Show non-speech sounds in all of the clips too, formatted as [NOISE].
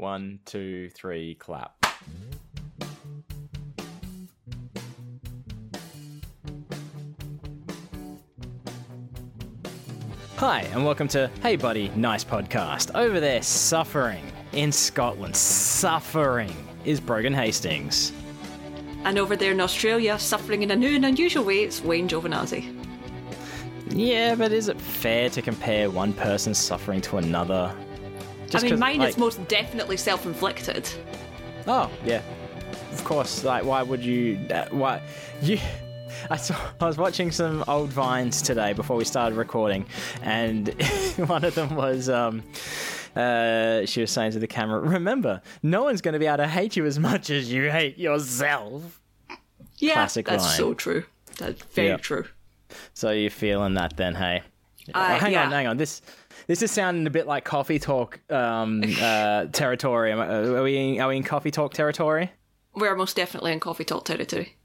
One, two, three, clap. Hi, and welcome to Hey Buddy, Nice Podcast. Over there, suffering in Scotland, suffering is Brogan Hastings. And over there in Australia, suffering in a new and unusual way, it's Wayne Giovanazzi. Yeah, but is it fair to compare one person's suffering to another? I mean, mine like- is most definitely self inflicted. Oh yeah, of course. Like, why would you? Uh, why you? [LAUGHS] I saw. I was watching some old vines today before we started recording, and [LAUGHS] one of them was. Um, uh, she was saying to the camera, "Remember, no one's going to be able to hate you as much as you hate yourself." Yeah, Classic that's line. so true. That's very Yeah. true. So you're feeling that then, hey? Uh, Oh, hang yeah. on, hang on. This this is sounding a bit like coffee talk um, [LAUGHS] uh, territory. Are we are we in coffee talk territory? We're most definitely in coffee talk territory.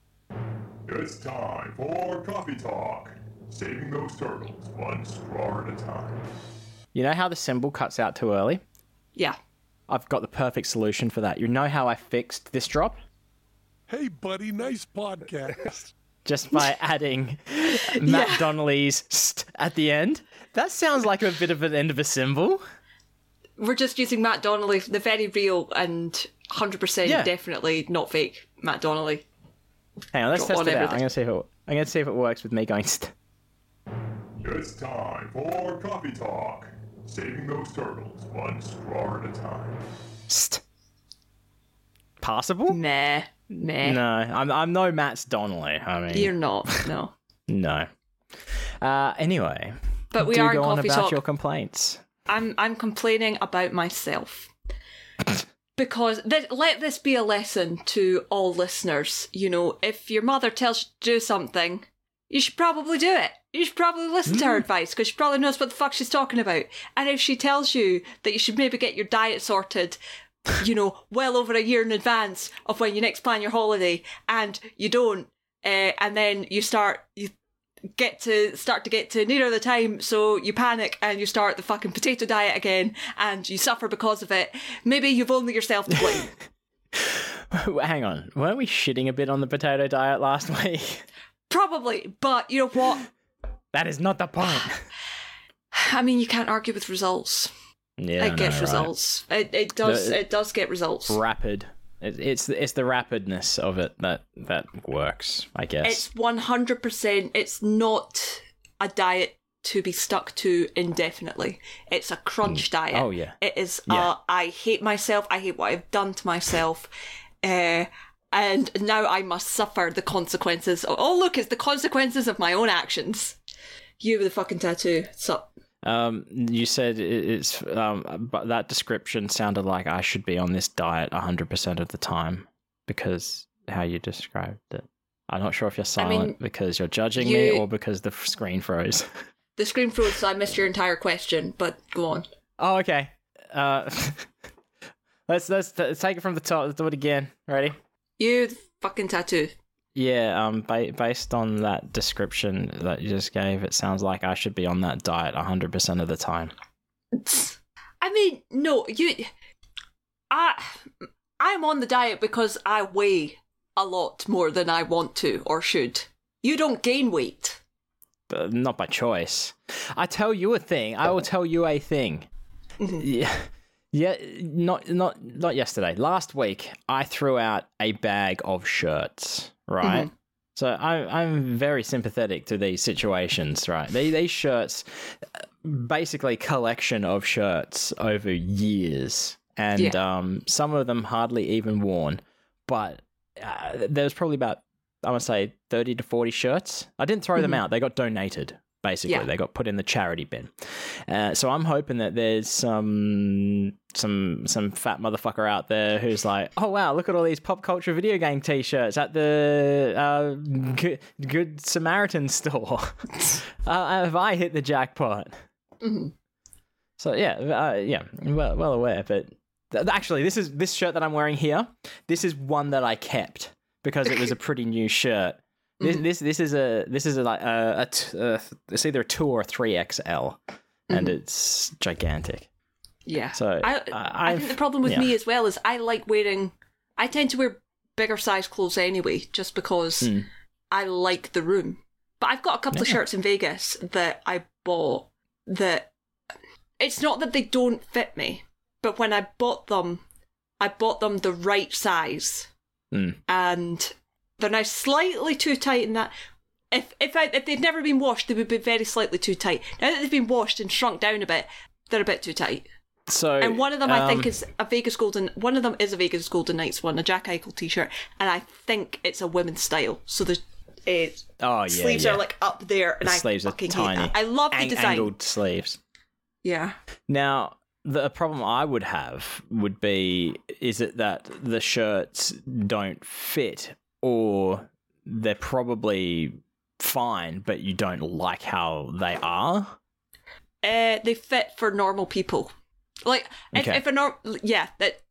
It's time for Coffee Talk. Saving those turtles one straw at a time. You know how the cymbal cuts out too early? Yeah. I've got the perfect solution for that. You know how I fixed this drop? Hey, buddy, nice podcast. [LAUGHS] Just by [LAUGHS] adding Matt Donnelly's st at the end. That sounds like a bit of an end of a cymbal. We're just using Matt Donnelly, the very real and 100% Yeah. definitely not fake Matt Donnelly. Hang on, let's Drop test on it out. I'm everything. gonna see if it, I'm gonna see if it works with me going. St- It's time for Coffee Talk. Saving those turtles one straw at a time. st. Passable? Meh. Meh. No, I'm I'm no Matt's Donnelly. I mean, You're not. No. [LAUGHS] no. Uh, anyway, But we do are go on about talk. your complaints. I'm I'm complaining about myself. Because th- let this be a lesson to all listeners. You know, if your mother tells you to do something, you should probably do it. You should probably listen to her advice because she probably knows what the fuck she's talking about. And if she tells you that you should maybe get your diet sorted, you know, well over a year in advance of when you next plan your holiday, and you don't, uh, and then you start you get to start to get to nearer the time, so you panic and you start the fucking potato diet again, and you suffer because of it. Maybe you've only yourself to blame. [LAUGHS] Hang on, weren't we shitting a bit on the potato diet last [LAUGHS] week? Probably, but you know what? [LAUGHS] that is not the point. [SIGHS] I mean, you can't argue with results. Yeah, it gets know, right? results. It it does The- it does get results. Rapid. It, it's it's the rapidness of it that that works, I guess. It's one hundred percent. It's not a diet to be stuck to indefinitely. It's a crunch diet. Oh, yeah. It is. Yeah. Uh, I hate myself. I hate what I've done to myself. Uh, and now I must suffer the consequences. Of, oh, look, it's the consequences of my own actions. You with the fucking tattoo. Sup? Um, you said it's um, but that description sounded like I should be on this diet hundred percent of the time because how you described it. I'm not sure if you're silent mean, because you're judging me or because the screen froze. [LAUGHS] The screen froze, so I missed your entire question. But go on. oh, okay. Uh, [LAUGHS] let's let's let's take it from the top. Let's do it again. Ready? You fucking tattoo. Yeah. Um. Ba- based on that description that you just gave, it sounds like I should be on that diet hundred percent of the time. [LAUGHS] I mean, no, you. I I'm on the diet because I weigh a lot more than I want to or should. You don't gain weight. but not by choice. I tell you a thing. I will tell you a thing. Yeah, yeah. Not not not yesterday. Last week, I threw out a bag of shirts. Right. So I'm I'm very sympathetic to these situations. Right. These these shirts, basically collection of shirts over years, and Yeah. um, some of them hardly even worn. But uh, there's probably about I to say 30 to 40 shirts. I didn't throw them out. They got donated, basically. Yeah. They got put in the charity bin. Uh, so I'm hoping that there's some some some fat motherfucker out there who's like, oh wow, look at all these pop culture video game t-shirts at the uh, Good, Good Samaritan store. [LAUGHS] uh, have I hit the jackpot? So yeah, uh, yeah, well, well aware. But th- actually, this is this shirt that I'm wearing here. This is one that I kept because it was a [LAUGHS] pretty new shirt. This this this is a this is a like a, a t- uh, it's either a two or a three XL, and it's gigantic. Yeah. So I, uh, I think the problem with yeah. me as well is I like wearing. I tend to wear bigger size clothes anyway, just because Hmm. I like the room. But I've got a couple of shirts in Vegas that I bought that. It's not that they don't fit me, but when I bought them, I bought them the right size, Hmm. and they're now slightly too tight in that. If if I, if they'd never been washed, they would be very slightly too tight. Now that they've been washed and shrunk down a bit, they're a bit too tight. So And one of them, I think, um, is a Vegas Golden. One of them is a Vegas Golden Knights one, a Jack Eichel T-shirt, and I think it's a women's style. So the uh, oh yeah, sleeves yeah. are like up there, and The I sleeves are fucking hate tiny. that. I love the design. angled sleeves. Yeah, Now, the problem I would have would be is it that the shirts don't fit or they're probably fine, but you don't like how they are? uh, they fit for normal people. Like if, Okay. if a norm, yeah, that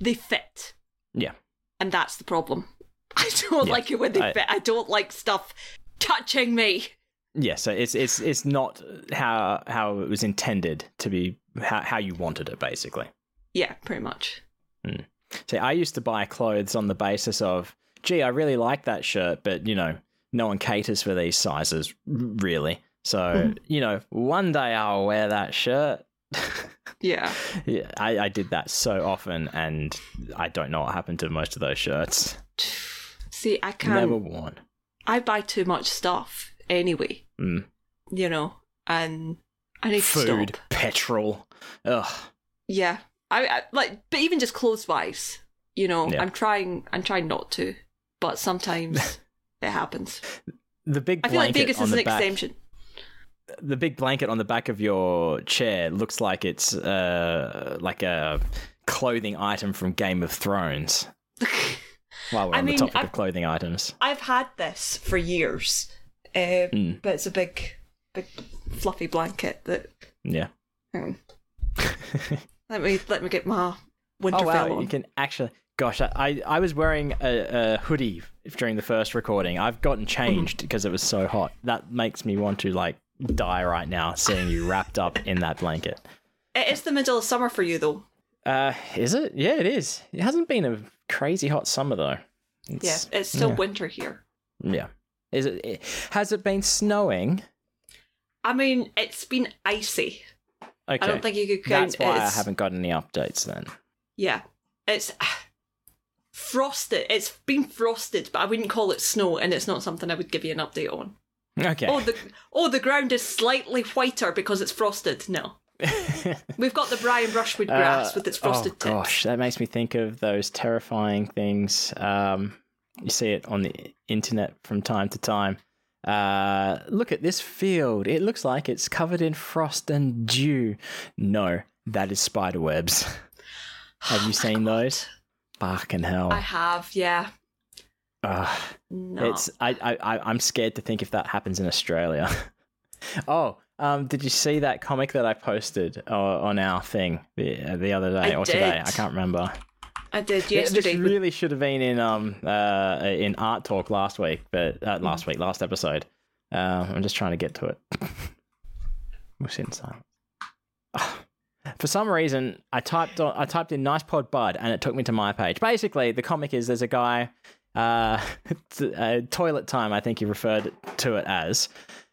they fit, Yeah. and that's the problem. [LAUGHS] I don't Yeah, like it when they I- fit. I don't like stuff touching me. Yeah, so it's it's it's not how how it was intended to be how how you wanted it basically. Yeah, pretty much. See, I used to buy clothes on the basis of, gee, I really like that shirt, but you know, no one caters for these sizes, really. So, you know, one day I'll wear that shirt. [LAUGHS] Yeah. yeah, I, I did that so often, and I don't know what happened to most of those shirts. See, I can't. Never worn. I buy too much stuff anyway. Mm. You know, and I need to Food, stop. petrol. Ugh. Yeah, I, I like, but even just clothes wise, you know, Yeah. I'm trying. I'm trying not to, but sometimes [LAUGHS] it happens. The big I feel like Vegas is an back. exemption. the big blanket on the back of your chair looks like it's uh, like a clothing item from Game of Thrones. [LAUGHS] While we're I on mean, the topic I've- of clothing items, I've had this for years, uh, Mm. but it's a big, big fluffy blanket that. yeah. hang [LAUGHS] let me let me get my winter oh wow, on. you can actually. Gosh, I, I I was wearing a, a hoodie during the first recording. I've gotten [LAUGHS] changed because it was so hot. That makes me want to like die right now, seeing you wrapped up in that blanket. It is the middle of summer for you though. Uh, is it? Yeah, it is. It hasn't been a crazy hot summer though. Yeah, It's- it's still yeah. winter here. Yeah. Is it, it? Has it been snowing? I mean, it's been icy. Okay. I don't think you could count That's why it I haven't got any updates then. Yeah, it's frosted. It's been frosted, but I wouldn't call it snow, and it's not something I would give you an update on. Okay. Oh, the oh the ground is slightly whiter because it's frosted. No, [LAUGHS] we've got the Brian Brushwood grass Uh, with its frosted oh tips. gosh, that makes me think of those terrifying things. Um, you see it on the internet from time to time. Uh, look at this field. It looks like it's covered in frost and dew. No, that is spider webs. [LAUGHS] Have you seen those? Fucking hell. I have, yeah. Ugh. No. It's I, I I'm scared to think if that happens in Australia. [LAUGHS] oh, um, did you see that comic that I posted uh, on our thing the, uh, the other day I or today? I can't remember. I did Yeah, yesterday. This really should have been in um uh in art talk last week, but uh, last week, last episode. Uh, I'm just trying to get to it. [LAUGHS] we'll sit in silence. For some reason, I typed on, I typed in "nice pod bud" and it took me to my page. Basically, the comic is there's a guy, uh, t- [LAUGHS] uh, toilet time. I think he referred to it as,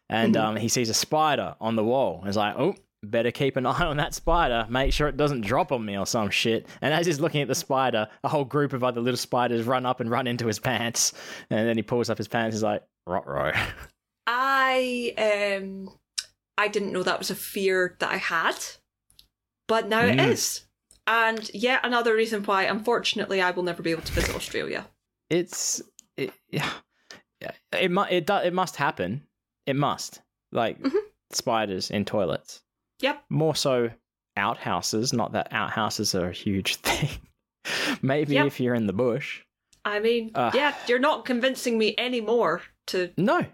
and um, he sees a spider on the wall. He's like, "Oh, better keep an [LAUGHS] eye on that spider. Make sure it doesn't drop on me or some shit." And as he's looking at the spider, a whole group of other little spiders run up and run into his pants. And then he pulls up his pants. He's like, "Rot row." [LAUGHS] I um I didn't know that was a fear that I had, but now it Mm. is. And yet another reason why, unfortunately, I will never be able to visit Australia. it's it, yeah, it mu- it it must happen. It must like Mhm. spiders in toilets. Yep. More so outhouses. Not that outhouses are a huge [LAUGHS] thing. Maybe Yep. if you're in the bush. I mean, Ugh. yeah, you're not convincing me anymore to No,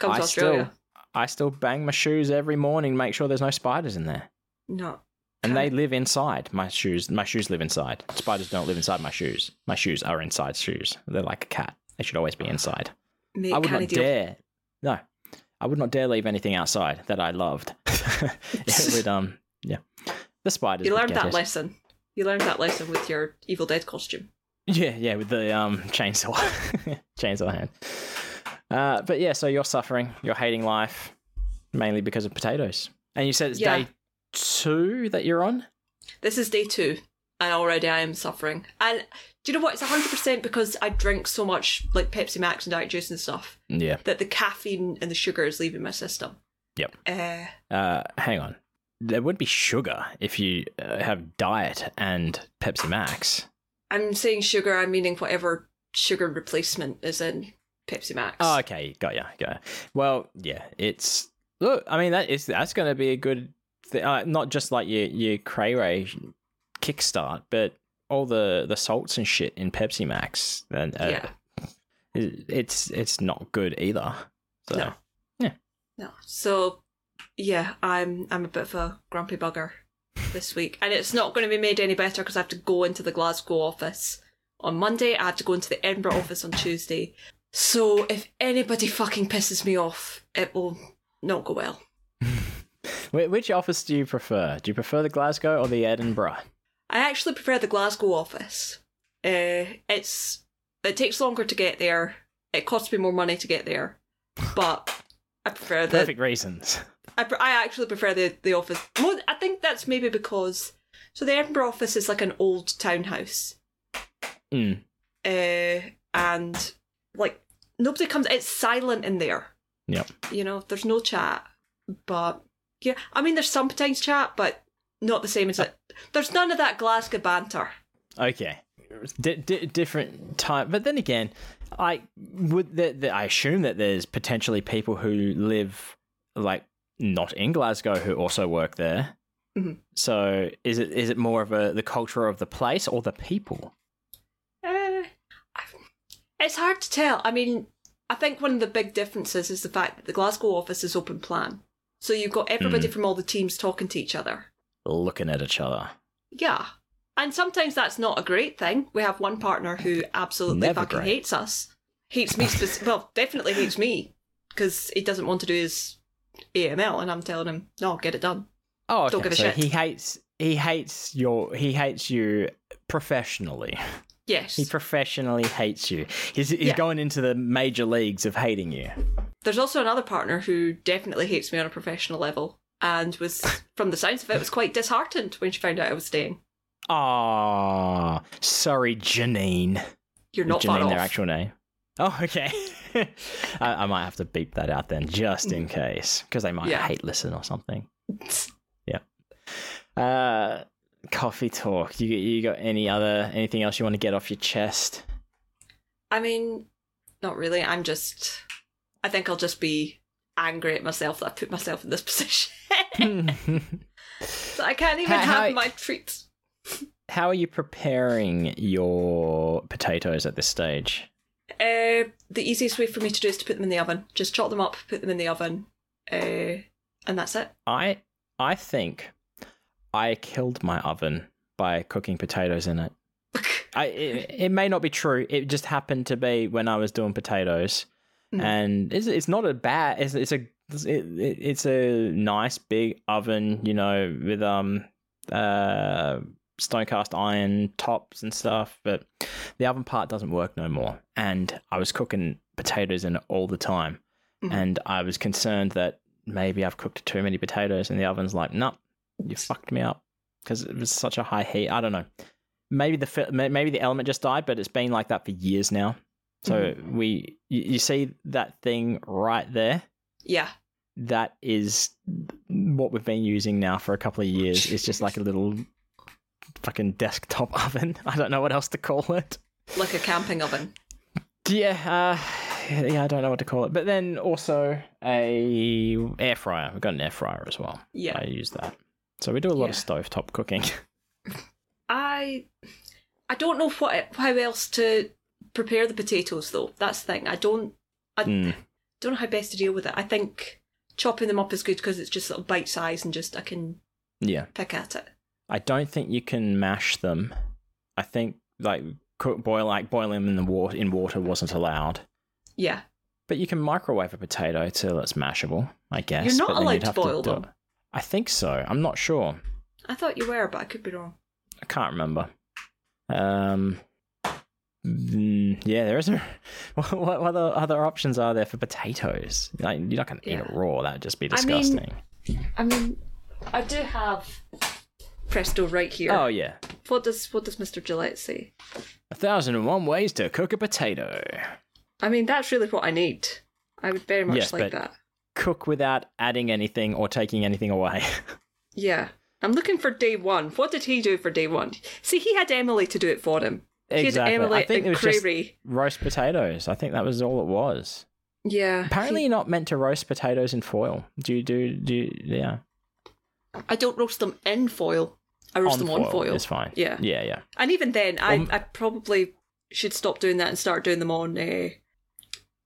come I to Australia. still I still bang my shoes every morning. Make sure there's no spiders in there. No. And they live inside my shoes. My shoes live inside. Spiders don't live inside my shoes. My shoes are inside shoes. They're like a cat. They should always be inside. Mate, I would can't dare. No, I would not dare leave anything outside that I loved. [LAUGHS] it [LAUGHS] would um yeah. The spiders. You learned that it. lesson. You learned that lesson with your Evil Dead costume. Yeah, yeah, with the um chainsaw, [LAUGHS] chainsaw hand. Uh, but yeah, so you're suffering, you're hating life, mainly because of potatoes. And you said it's Yeah. day two that you're on. This is day two, and already I am suffering. And do you know what? It's 100% because I drink so much like Pepsi Max and Diet Juice and stuff Yeah. that the caffeine and the sugar is leaving my system. Yep. Uh, Uh, hang on. There would be sugar if you uh, have diet and Pepsi Max. I'm saying sugar, I'm meaning whatever sugar replacement is in Pepsi Max. Oh, okay, got ya, got ya. Well, yeah, it's look. I mean, that is that's going to be a good, th- uh, not just like your your Cray Ray kickstart, but all the the salts and shit in Pepsi Max. And uh, Yeah. it's it's not good either. So No. No. So yeah, I'm I'm a bit of a grumpy bugger this week. And it's not going to be made any better because I have to go into the Glasgow office on Monday. I have to go into the Edinburgh office on Tuesday. So if anybody fucking pisses me off, it will not go well. [LAUGHS] Wh- which office do you prefer? Do you prefer the Glasgow or the Edinburgh? I actually prefer the Glasgow office. Uh, it's it takes longer to get there. It costs me more money to get there, but I prefer the Perfect reasons. I, pre- I actually prefer the, the office. More, I think that's maybe because so the Edinburgh office is like an old townhouse, Mm. uh, and like nobody comes. It's silent in there. Yep. You know, there's no chat, but yeah, I mean, there's sometimes chat, but not the same as it. There's none of that Glasgow banter. Okay, D- d- different type. But then again, I would. The, I assume that there's potentially people who live like not in Glasgow who also work there. Mhm. So is it is it more of a the culture of the place or the people? Uh, it's hard to tell. I mean, I think one of the big differences is the fact that the Glasgow office is open plan. So you've got everybody hmm. from all the teams talking to each other. Looking at each other. Yeah. And sometimes that's not a great thing. We have one partner who absolutely Never fucking great. hates us. Hates me, spec- [LAUGHS] well, definitely hates me because he doesn't want to do his AML, and I'm telling him, no, get it done. Oh, okay. Don't give a so shit. he hates he hates your he hates you professionally. [LAUGHS] Yes. He professionally hates you. He's he's Yeah. going into the major leagues of hating you. There's also another partner who definitely hates me on a professional level and was, [LAUGHS] from the sounds of it, was quite disheartened when she found out I was staying. Ah, sorry, Janine. You're not Janine their actual name? Oh, okay. [LAUGHS] I, I might have to beep that out then, just in case, because they might Yeah. hate listen or something. [LAUGHS] Yeah. Uh, coffee talk. You you got any other anything else you want to get off your chest? I mean, not really. I'm just. I think I'll just be angry at myself that I put myself in this [LAUGHS] position. So I can't even How- how- have my treats. How are you preparing your potatoes at this stage? Uh, the easiest way for me to do is to put them in the oven. Just chop them up, put them in the oven, uh, and that's it. I I think I killed my oven by cooking potatoes in it. [LAUGHS] I it, it may not be true. It just happened to be when I was doing potatoes, Mhm. and it's it's not a bad. It's it's a it's, it, it's a nice big oven, you know, with um uh stone cast iron tops and stuff. But the oven part doesn't work no more, and I was cooking potatoes in it all the time, Mhm. and I was concerned that maybe I've cooked too many potatoes, and the oven's like, nope, you fucked me up because it was such a high heat. I don't know. Maybe the maybe the element just died, but it's been like that for years now. So we, you, you see that thing right there. Yeah. That is what we've been using now for a couple of years. It's just like a little fucking desktop [LAUGHS] oven. I don't know what else to call it. Like a camping oven. Yeah, uh, yeah, I don't know what to call it. But then also a air fryer. We've got an air fryer as well. Yeah. I use that. So we do a lot of Yeah. stovetop cooking. [LAUGHS] I I don't know what how else to prepare the potatoes though. That's the thing. I don't I Mm. don't know how best to deal with it. I think chopping them up is good because it's just sort of bite size and just I can Yeah. pick at it. I don't think you can mash them. I think like cook boil like boiling them in the water in water wasn't allowed. Yeah. But you can microwave a potato till it's mashable, I guess. You're not but allowed to boil do them. it- I think so. I'm not sure. I thought you were, but I could be wrong. I can't remember. Um, mm, yeah, there is a. [LAUGHS] What, what other other options are there for potatoes? Like, you're not going to eat it raw. That would just be I mean- disgusting. I mean, I do have Presto right here. oh yeah, What does what does Mr. Jillette say? a thousand and one ways to cook a potato. I mean, that's really what I need. I would very much Yes, like that. Cook without adding anything or taking anything away. [LAUGHS] Yeah. I'm looking for day one. What did he do for day one? See, he had Emily to do it for him. Exactly. I think it was just roast potatoes. I think that was all it was. Yeah. Apparently, he- you're not meant to roast potatoes in foil. Do you do? Do you, yeah? I don't roast them in foil. I roast them on foil. It's fine. Yeah. yeah, yeah. And even then, I, Um, I probably should stop doing that and start doing them on. Uh,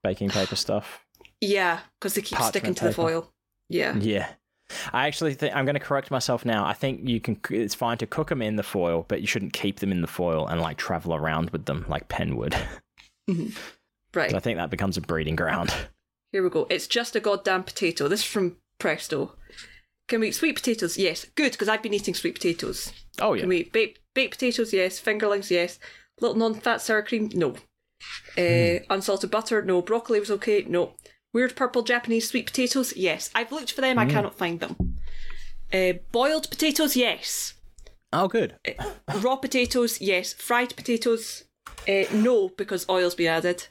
Baking paper stuff. [SIGHS] yeah, because they keep Parchment sticking to the foil. Yeah. Yeah. I actually think I'm going to correct myself now. I think you can. It's fine to cook them in the foil, but you shouldn't keep them in the foil and like travel around with them like Penn would. [LAUGHS] Right. I think that becomes a breeding ground. Here we go. It's just a goddamn potato. This is from Presto. Can we eat sweet potatoes? Yes. Good, because I've been eating sweet potatoes. Oh yeah. Can we eat baked, baked potatoes? Yes. Fingerlings? Yes. Little non-fat sour cream? No. Uh, unsalted butter? No. Broccoli was okay? No. Weird purple Japanese sweet potatoes? Yes. I've looked for them. I cannot find them. Uh, boiled potatoes? Yes. Oh good. Raw potatoes? Yes. Fried potatoes? Uh, no, because oil's been added.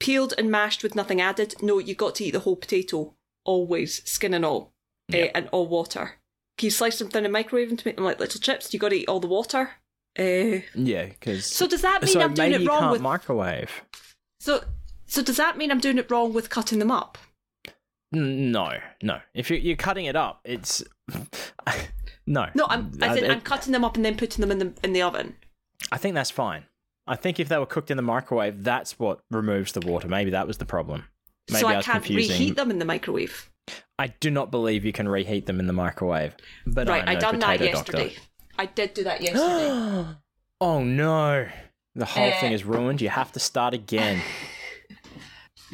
Peeled and mashed with nothing added? No, you've got to eat the whole potato. Always. Skin and all. Uh, Yep. and all water. Can you slice them thin and microwave them to make them like little chips? You got to eat all the water. Uh, Yeah, because so does that mean so I'm doing it you wrong can't with? microwave. so so does that mean I'm doing it wrong with cutting them up? No, no. If you're, you're cutting it up, it's [LAUGHS] no. No, I'm. I Uh, said I'm cutting them up and then putting them in the in the oven. I think that's fine. I think if they were cooked in the microwave, that's what removes the water. Maybe that was the problem. Maybe so I, was can't confusing. reheat them in the microwave. I do not believe you can reheat them in the microwave. But right, I'm I done that potato doctor. yesterday. I did do that yesterday. [GASPS] oh no. The whole Uh, thing is ruined. You have to start again. [SIGHS] [SIGHS] [SIGHS]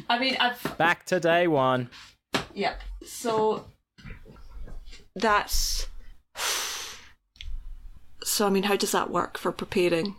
I mean, I've Back to day one. yeah. So that's so. I mean, how does that work for preparing?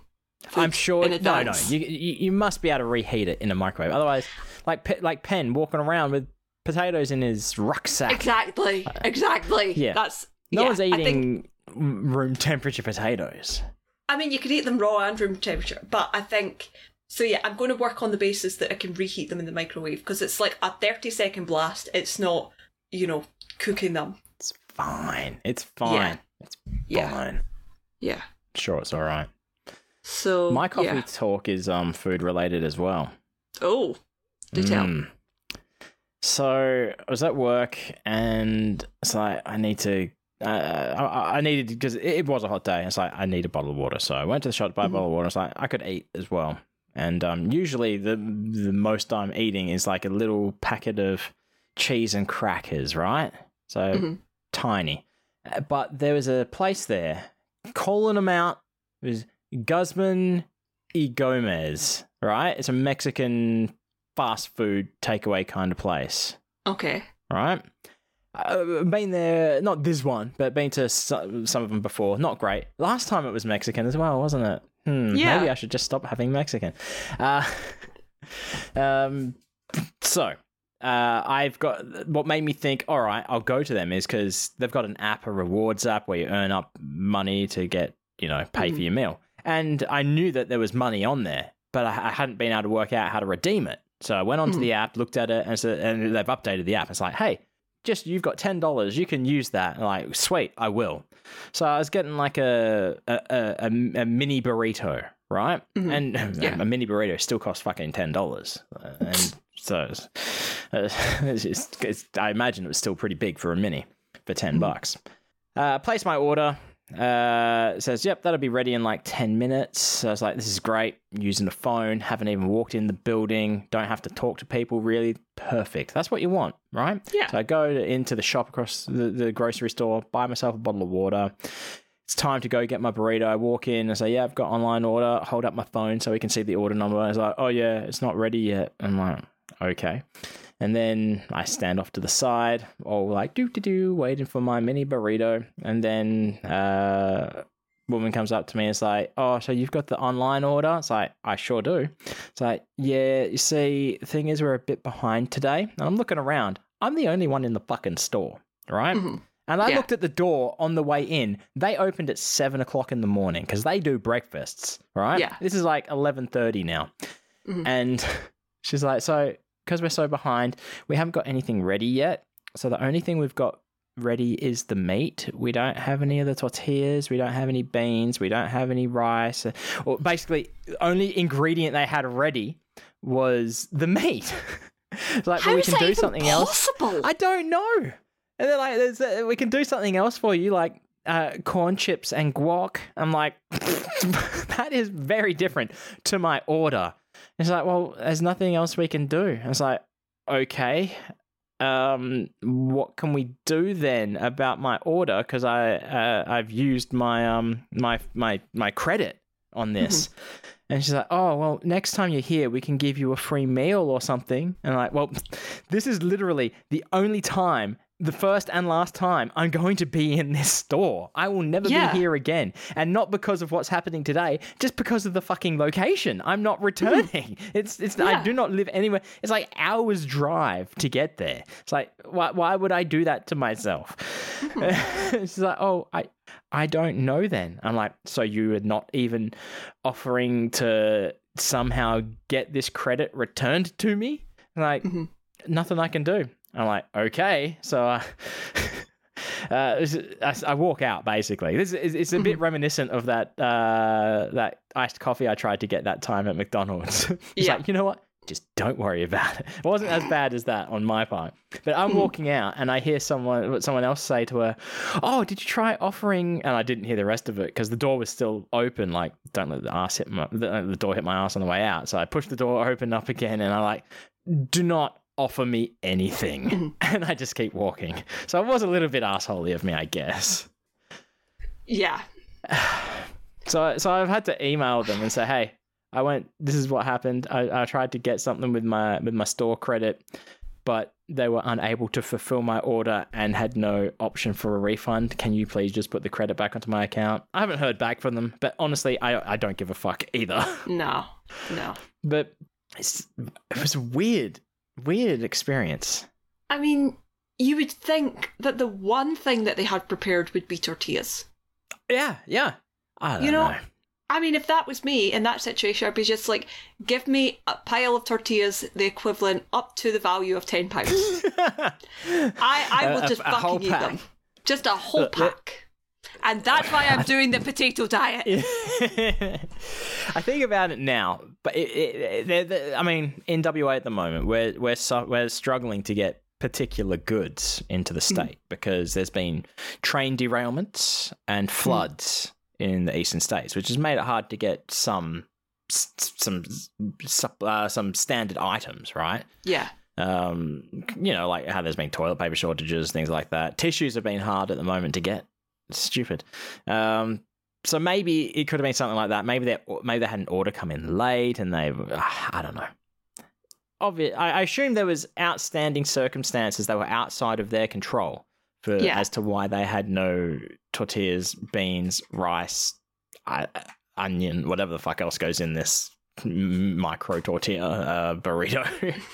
I'm sure. No, no. You, you you must be able to reheat it in a microwave. Otherwise, like like Penn walking around with potatoes in his rucksack. Exactly. Exactly. Yeah. That's No yeah, one's I think- eating room temperature potatoes. I mean, you can eat them raw and room temperature, but I think so. Yeah, I'm going to work on the basis that I can reheat them in the microwave because it's like a 30 second blast. It's not, you know, cooking them. It's fine. It's fine. Yeah. It's Yeah. fine. Yeah. Sure, it's all right. So My coffee yeah. talk is um food related as well. Oh, do tell. Mm. So I was at work and it's like I need to. Uh, I, I needed because it, it was a hot day. It's like I need a bottle of water, so I went to the shop to buy a Mhm. bottle of water. It's like I could eat as well, and um, usually the the most I'm eating is like a little packet of cheese and crackers, right? So Mhm. tiny. Uh, But there was a place there calling them out. It was Guzman y Gomez, right? It's a Mexican fast food takeaway kind of place, Okay. right? I've been there, not this one, but been to some of them before. Not great. Last time it was Mexican as well, wasn't it? Hmm, Yeah. Maybe I should just stop having Mexican. Uh, [LAUGHS] um, so uh, I've got what made me think, all right, I'll go to them is because they've got an app, a rewards app where you earn up money to get, you know, pay for Mhm. your meal. And I knew that there was money on there, but I, I hadn't been able to work out how to redeem it. So I went onto Mhm. the app, looked at it, and, so, and they've updated the app. It's like, hey, just you've got ten dollars, you can use that. And like, sweet, I will. So I was getting like a a, a, a, mini burrito, right? Mhm. And Yeah. [LAUGHS] a mini burrito still costs fucking ten dollars, and so it's, [LAUGHS] it's, just- it's, I imagine it was still pretty big for a mini for 10 Mhm. bucks. Uh, place my order. Uh, says, yep, that'll be ready in like 10 minutes. So I was like, this is great. Using the phone, haven't even walked in the building, don't have to talk to people really. Perfect. That's what you want, right? Yeah. So I go to, into the shop across the, the grocery store, buy myself a bottle of water. It's time to go get my burrito. I walk in and say, yeah, I've got online order. Hold up my phone so we can see the order number. I was like, oh, yeah, it's not ready yet. I'm like, okay. And then I stand off to the side, all like doo doo doo, waiting for my mini burrito. And then uh, woman comes up to me and is like, "Oh, so you've got the online order?" It's like, "I sure do." It's like, "Yeah, you see, the thing is, we're a bit behind today." And I'm looking around. I'm the only one in the fucking store, right? Mhm. And I Yeah. looked at the door on the way in. They opened at seven o'clock in the morning because they do breakfasts, right? Yeah. This is like eleven thirty now, Mhm. and [LAUGHS] she's like, "So, because we're so behind, we haven't got anything ready yet. So the only thing we've got ready is the meat. We don't have any of the tortillas. We don't have any beans. We don't have any rice. Or basically, the only ingredient they had ready was the meat. [LAUGHS] like, How but we can do something else. possible? I don't know. And they're like, There's uh we can do something else for you, like uh, corn chips and guac. I'm like, [LAUGHS] that is very different to my order. It's like, well, there's nothing else we can do. I was like, okay, um, what can we do then about my order? Because I uh, I've used my um my my my credit on this. And she's like, "Oh, well, next time you're here, we can give you a free meal or something." And I'm like, "Well, [LAUGHS] this is literally the only time, the first and last time I'm going to be in this store. I will never Yeah. be here again, and not because of what's happening today, just because of the fucking location. I'm not returning. It's it's I do not live anywhere. It's like hours drive to get there. It's like why why would I do that to myself?" [LAUGHS] she's like, "Oh, I." I don't know then. I'm like, so you are not even offering to somehow get this credit returned to me? Like, Mhm. nothing I can do. I'm like, okay. So uh, [LAUGHS] uh, I, I walk out basically. This is it's a bit reminiscent of that uh, that iced coffee I tried to get that time at McDonald's. [LAUGHS] it's Yeah. like, you know what? Just don't worry about it. It wasn't as bad as that on my part. But I'm walking out and I hear someone someone else say to her, "Oh, did you try offering?" And I didn't hear the rest of it because the door was still open. Like, don't let the ass hit my the, the door hit my ass on the way out. So I pushed the door open up again, and I like, do not offer me anything, [LAUGHS] mm-hmm. and I just keep walking. So it was a little bit assholey of me, I guess. Yeah. [SIGHS] So so I've had to email them and say, hey, I went. This is what happened. I, I tried to get something with my with my store credit, but they were unable to fulfill my order and had no option for a refund. Can you please just put the credit back onto my account? I haven't heard back from them, but honestly, I I don't give a fuck either. No. [LAUGHS] No. but it's, it was weird, weird experience. I mean, you would think that the one thing that they had prepared would be tortillas. Yeah, yeah. I You know, know. I mean, if that was me in that situation, I'd be just like, give me a pile of tortillas, the equivalent up to the value of ten pounds. [LAUGHS] I I will A- just a- a fucking eat pack. them, just a whole look- pack. And that's why I'm [LAUGHS] doing the potato diet. [LAUGHS] I think about it now, but it, it, they're- they're- I mean, in WA at the moment, we're we're su- we're struggling to get particular goods into the state because there's been train derailments and floods in the eastern states, which has made it hard to get some some uh, some standard items, right? Yeah. um, you know, like how there's been toilet paper shortages, things like that. Tissues have been hard at the moment to get. Stupid. Um, so maybe it could have been something like that. Maybe they maybe they had an order come in late, and they I don't know. Obvious. I, I assume there was outstanding circumstances that were outside of their control for Yeah. as to why they had no tortillas, beans, rice, I, onion, whatever the fuck else goes in this micro tortilla uh, burrito. [LAUGHS]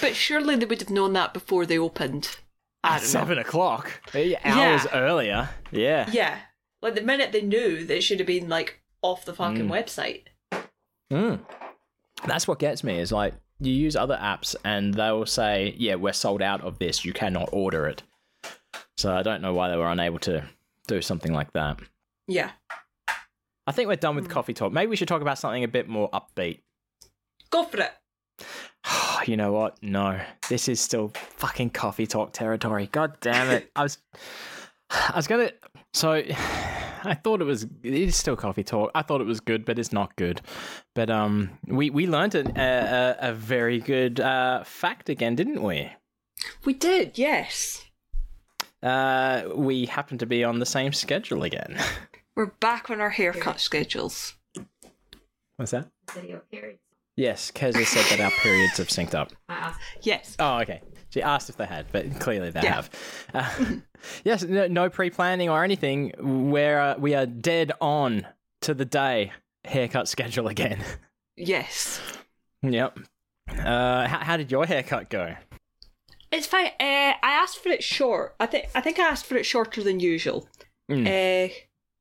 But surely they would have known that before they opened. I At don't know. seven o'clock, Yeah, hours Yeah. earlier. Yeah. Yeah. Like the minute they knew, they should have been like off the fucking Mm. website. Mm. That's what gets me is like you use other apps and they will say, "Yeah, we're sold out of this. You cannot order it." So I don't know why they were unable to do something like that. Yeah. I think we're done with Mm. coffee talk. Maybe we should talk about something a bit more upbeat. Go for it. [SIGHS] you know what? No, this is still fucking coffee talk territory. God damn it! I was, [SIGHS] I was gonna. So, [SIGHS] I thought it was. It is still coffee talk. I thought it was good, but it's not good. But um, we we learned a a, a very good uh, fact again, didn't we? We did, yes. Uh, we happen to be on the same schedule again. [LAUGHS] We're back on our haircut schedules. What's that? video carried. Yes, Keza said that our periods have synced up. [LAUGHS] Yes. Oh, okay. She asked if they had, but clearly they Yeah. have. Uh, [LAUGHS] yes, no, no pre-planning or anything. We're uh, we are dead on to the day haircut schedule again. [LAUGHS] Yes. yep. Uh, how, how did your haircut go? It's fine. Uh, I asked for it short. I think I think I asked for it shorter than usual. Mm. Uh,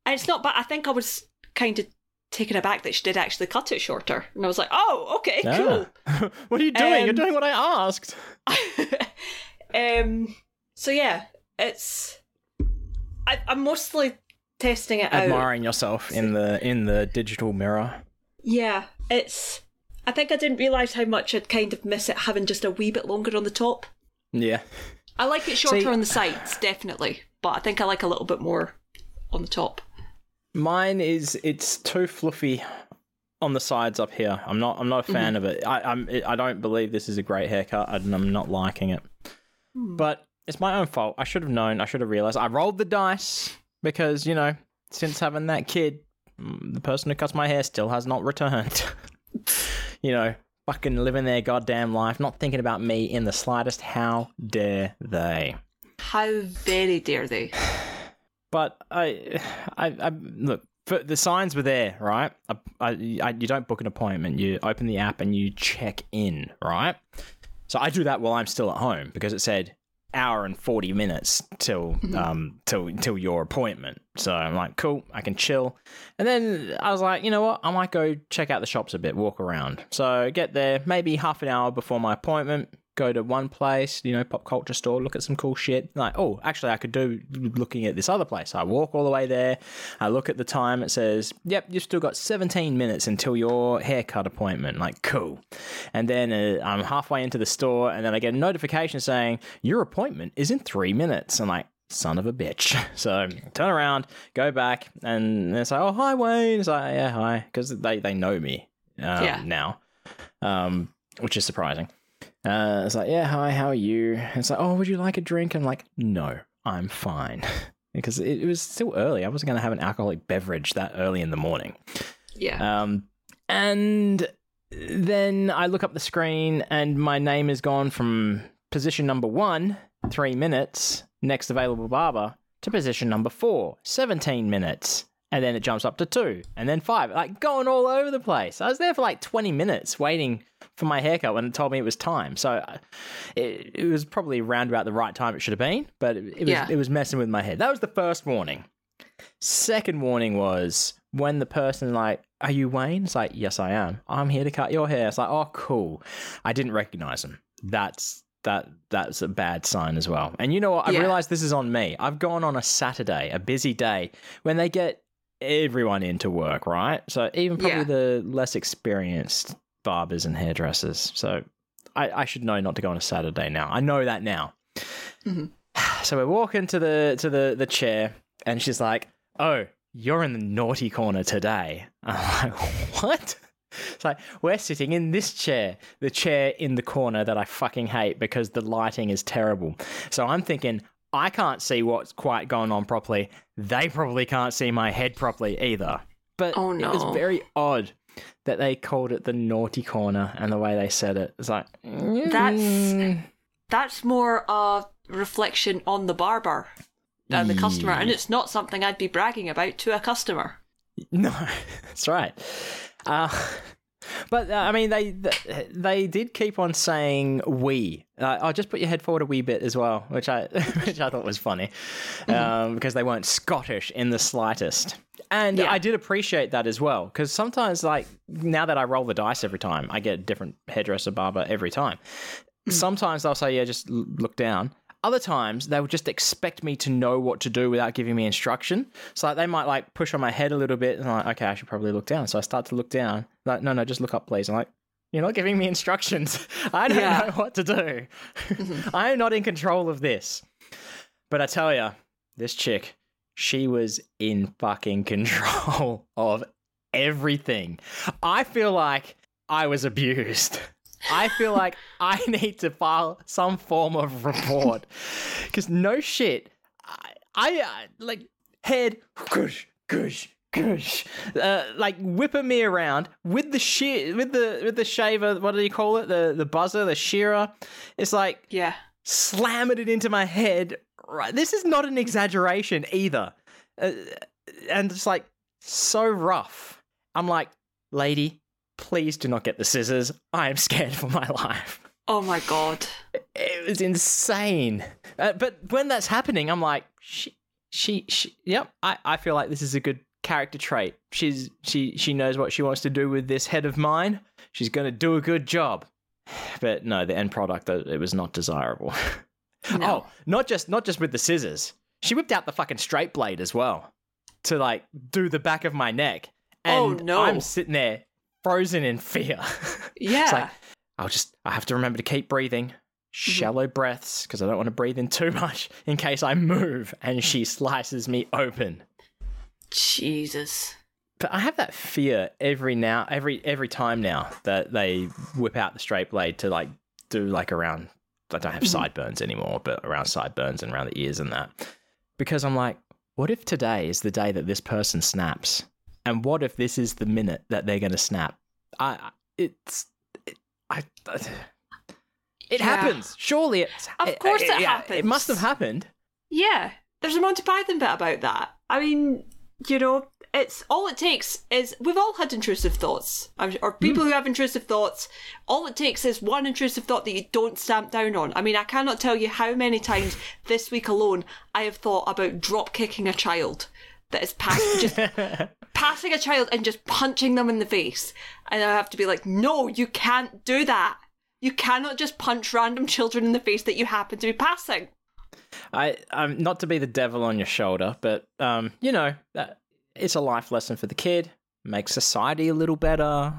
and it's not, but I think I was kind of taken aback that she did actually cut it shorter, and I was like, "Oh, okay, cool." Ah. [LAUGHS] what are you doing? You're Um, doing what I asked. [LAUGHS] um. So yeah, it's. I, I'm mostly testing it out. Admiring yourself in the in the digital mirror. Yeah, it's. I think I didn't realize how much I'd kind of miss it having just a wee bit longer on the top. Yeah. I like it shorter See- on the sides, definitely, but I think I like a little bit more on the top. Mine is it's too fluffy on the sides up here. I'm not I'm not a fan of it. I I'm I don't believe this is a great haircut and I'm not liking it. But it's my own fault. I should have known. I should have realized. I rolled the dice because, you know, since having that kid, mm, the person who cuts my hair still has not returned. [LAUGHS] you know, fucking living their goddamn life, not thinking about me in the slightest. How dare they? How very dare they? [SIGHS] [SIGHS] [SIGHS] But I, I, I look. For the signs were there, right? I, I, I, you don't book an appointment. You open the app and you check in, right? So I do that while I'm still at home because it said hour and forty minutes till [LAUGHS] um till till your appointment. So I'm like, cool, I can chill. And then I was like, you know what? I might go check out the shops a bit, walk around. So get there maybe half an hour before my appointment. Go to one place, you know, pop culture store, look at some cool shit. Like, oh, actually, I could do looking at this other place. I walk all the way there. I look at the time. It says, yep, you've still got 17 minutes until your haircut appointment. Like, cool. And then uh, I'm halfway into the store, and then I get a notification saying, your appointment is in three minutes. I'm like, son of a bitch. [LAUGHS] So turn around, go back, and it's like, oh, hi, Wayne. It's like, yeah, hi. Because they, they know me um, Yeah. now, um, which is surprising. Uh, it's like, yeah, hi, how are you? It's like, oh, would you like a drink? I'm like, no, I'm fine. [LAUGHS] because it, it was still early. I wasn't going to have an alcoholic beverage that early in the morning. Yeah. Um, and then I look up the screen and my name is gone from position number one, three minutes, next available barber, to position number four, 17 minutes. And then it jumps up to two, and then five, like going all over the place. I was there for like 20 minutes waiting for my haircut when it told me it was time. So uh, it, it was probably around about the right time it should have been, but it, it was Yeah. it was messing with my head. That was the first warning. Second warning was when the person like, "Are you Wayne?" It's like, "Yes, I am. I'm here to cut your hair." It's like, "Oh, cool." I didn't recognize him. That's that that's a bad sign as well. And you know what? I Yeah. realized this is on me. I've gone on a Saturday, a busy day, when they get everyone into work, right? So even probably Yeah. the less experienced barbers and hairdressers. So I, I should know not to go on a Saturday now. I know that now. Mhm. [SIGHS] So we walk into the to the the chair, and she's like, "Oh, you're in the naughty corner today." [LAUGHS] I'm like, "What?" It's like we're sitting in this chair, the chair in the corner that I fucking hate because the lighting is terrible. So I'm thinking I can't see what's quite going on properly. They probably can't see my head properly either. But Oh, it was very odd that they called it the naughty corner and the way they said it. It's like That's- mm, That's more a reflection on the barber and the customer, and it's not something I'd be bragging about to a customer. [LAUGHS] No, [LAUGHS] that's right. Uh, but uh, I mean, they they did keep on saying "we." Uh, I'll just put your head forward a wee bit as well, which I [LAUGHS] which I thought was funny, um, because they weren't Scottish in the slightest. And Yeah. I did appreciate that as well, because sometimes, like now that I roll the dice every time, I get a different hairdresser barber every time. Sometimes they'll say, "Yeah, just look down." Other times they would just expect me to know what to do without giving me instruction. So like, they might like push on my head a little bit, and I'm like, okay, I should probably look down. So I start to look down. Like, no, no, just look up, please. I'm like, you're not giving me instructions. [LAUGHS] I don't Yeah. know what to do. Mm-hmm. [LAUGHS] I am not in control of this. But I tell you, this chick, she was in fucking control [LAUGHS] of everything. I feel like I was abused. I feel like I [LAUGHS] need to file some form of report because no shit. I, I like head gush gush gush, uh, like whipping me around with the shear, with the with the shaver. What do you call it? The the buzzer, the shearer. It's like Yeah. slamming it into my head. Right, this is not an exaggeration either, uh, and it's like so rough. I'm like, lady, please do not get the scissors. I am scared for my [LAUGHS] life. Oh my god. It was insane. Uh, but when that's happening, I'm like, she, she, she. Yep, I, I feel like this is a good character trait. She's she she knows what she wants to do with this head of mine. She's gonna do a good job. [SIGHS] But no, the end product uh, it was not desirable. [LAUGHS] No. Oh, not just not just with the scissors. She whipped out the fucking straight blade as well to like do the back of my neck. Oh, And no. I'm sitting there frozen in fear. Yeah. [LAUGHS] It's like I'll just I have to remember to keep breathing. Mm-hmm. Shallow breaths because I don't want to breathe in too [LAUGHS] much in case I move and she slices me open. Jesus. But I have that fear every now every every time now that they whip out the straight blade to like do like around I don't have Mhm. sideburns anymore, but around sideburns and around the ears and that. Because I'm like, what if today is the day that this person snaps? And what if this is the minute that they're going to snap? I it's it, I, it Yeah. happens. Surely it's Of course it yeah, It must have happened. Yeah. There's a Monty Python bit about that. I mean, you know, it's all it takes is we've all had intrusive thoughts, or hmm. people who have intrusive thoughts. All it takes is one intrusive thought that you don't stamp down on. I mean, I cannot tell you how many times this week alone I have thought about drop kicking a child that is pass- just [LAUGHS] passing a child and just punching them in the face, and I have to be like, no, you can't do that. You cannot just punch random children in the face that you happen to be passing. I um not to be the devil on your shoulder, but um you know that it's a life lesson for the kid. Makes society a little better.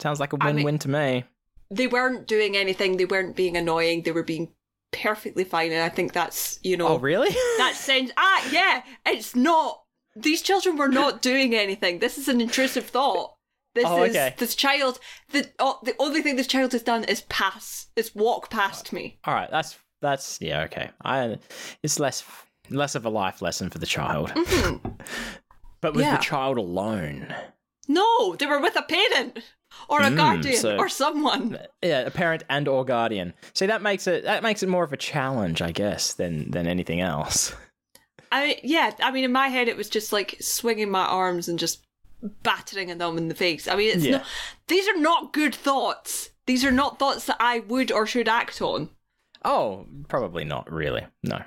Sounds like a mean- win-win to me. they weren't doing anything. They weren't being annoying. They were being perfectly fine. And I think that's you know Oh really? [LAUGHS] that sense. Ah, yeah, it's not. These children were not doing anything. This is an intrusive thought. This Oh, is okay. this child. The oh, the only thing this child has done is pass. Is walk past me. All right, that's that's yeah okay. I it's less less of a life lesson for the child, [LAUGHS] but with Yeah. the child alone. No, they were with a parent or a Mm, guardian so- or someone. Yeah, a parent and or guardian. See, that makes it that makes it more of a challenge, I guess, than than anything else. [LAUGHS] I yeah. I mean, in my head, it was just like swinging my arms and just battering them in the face. I mean, it's Yeah. not. These are not good thoughts. These are not thoughts that I would or should act on. Oh, probably not really. No.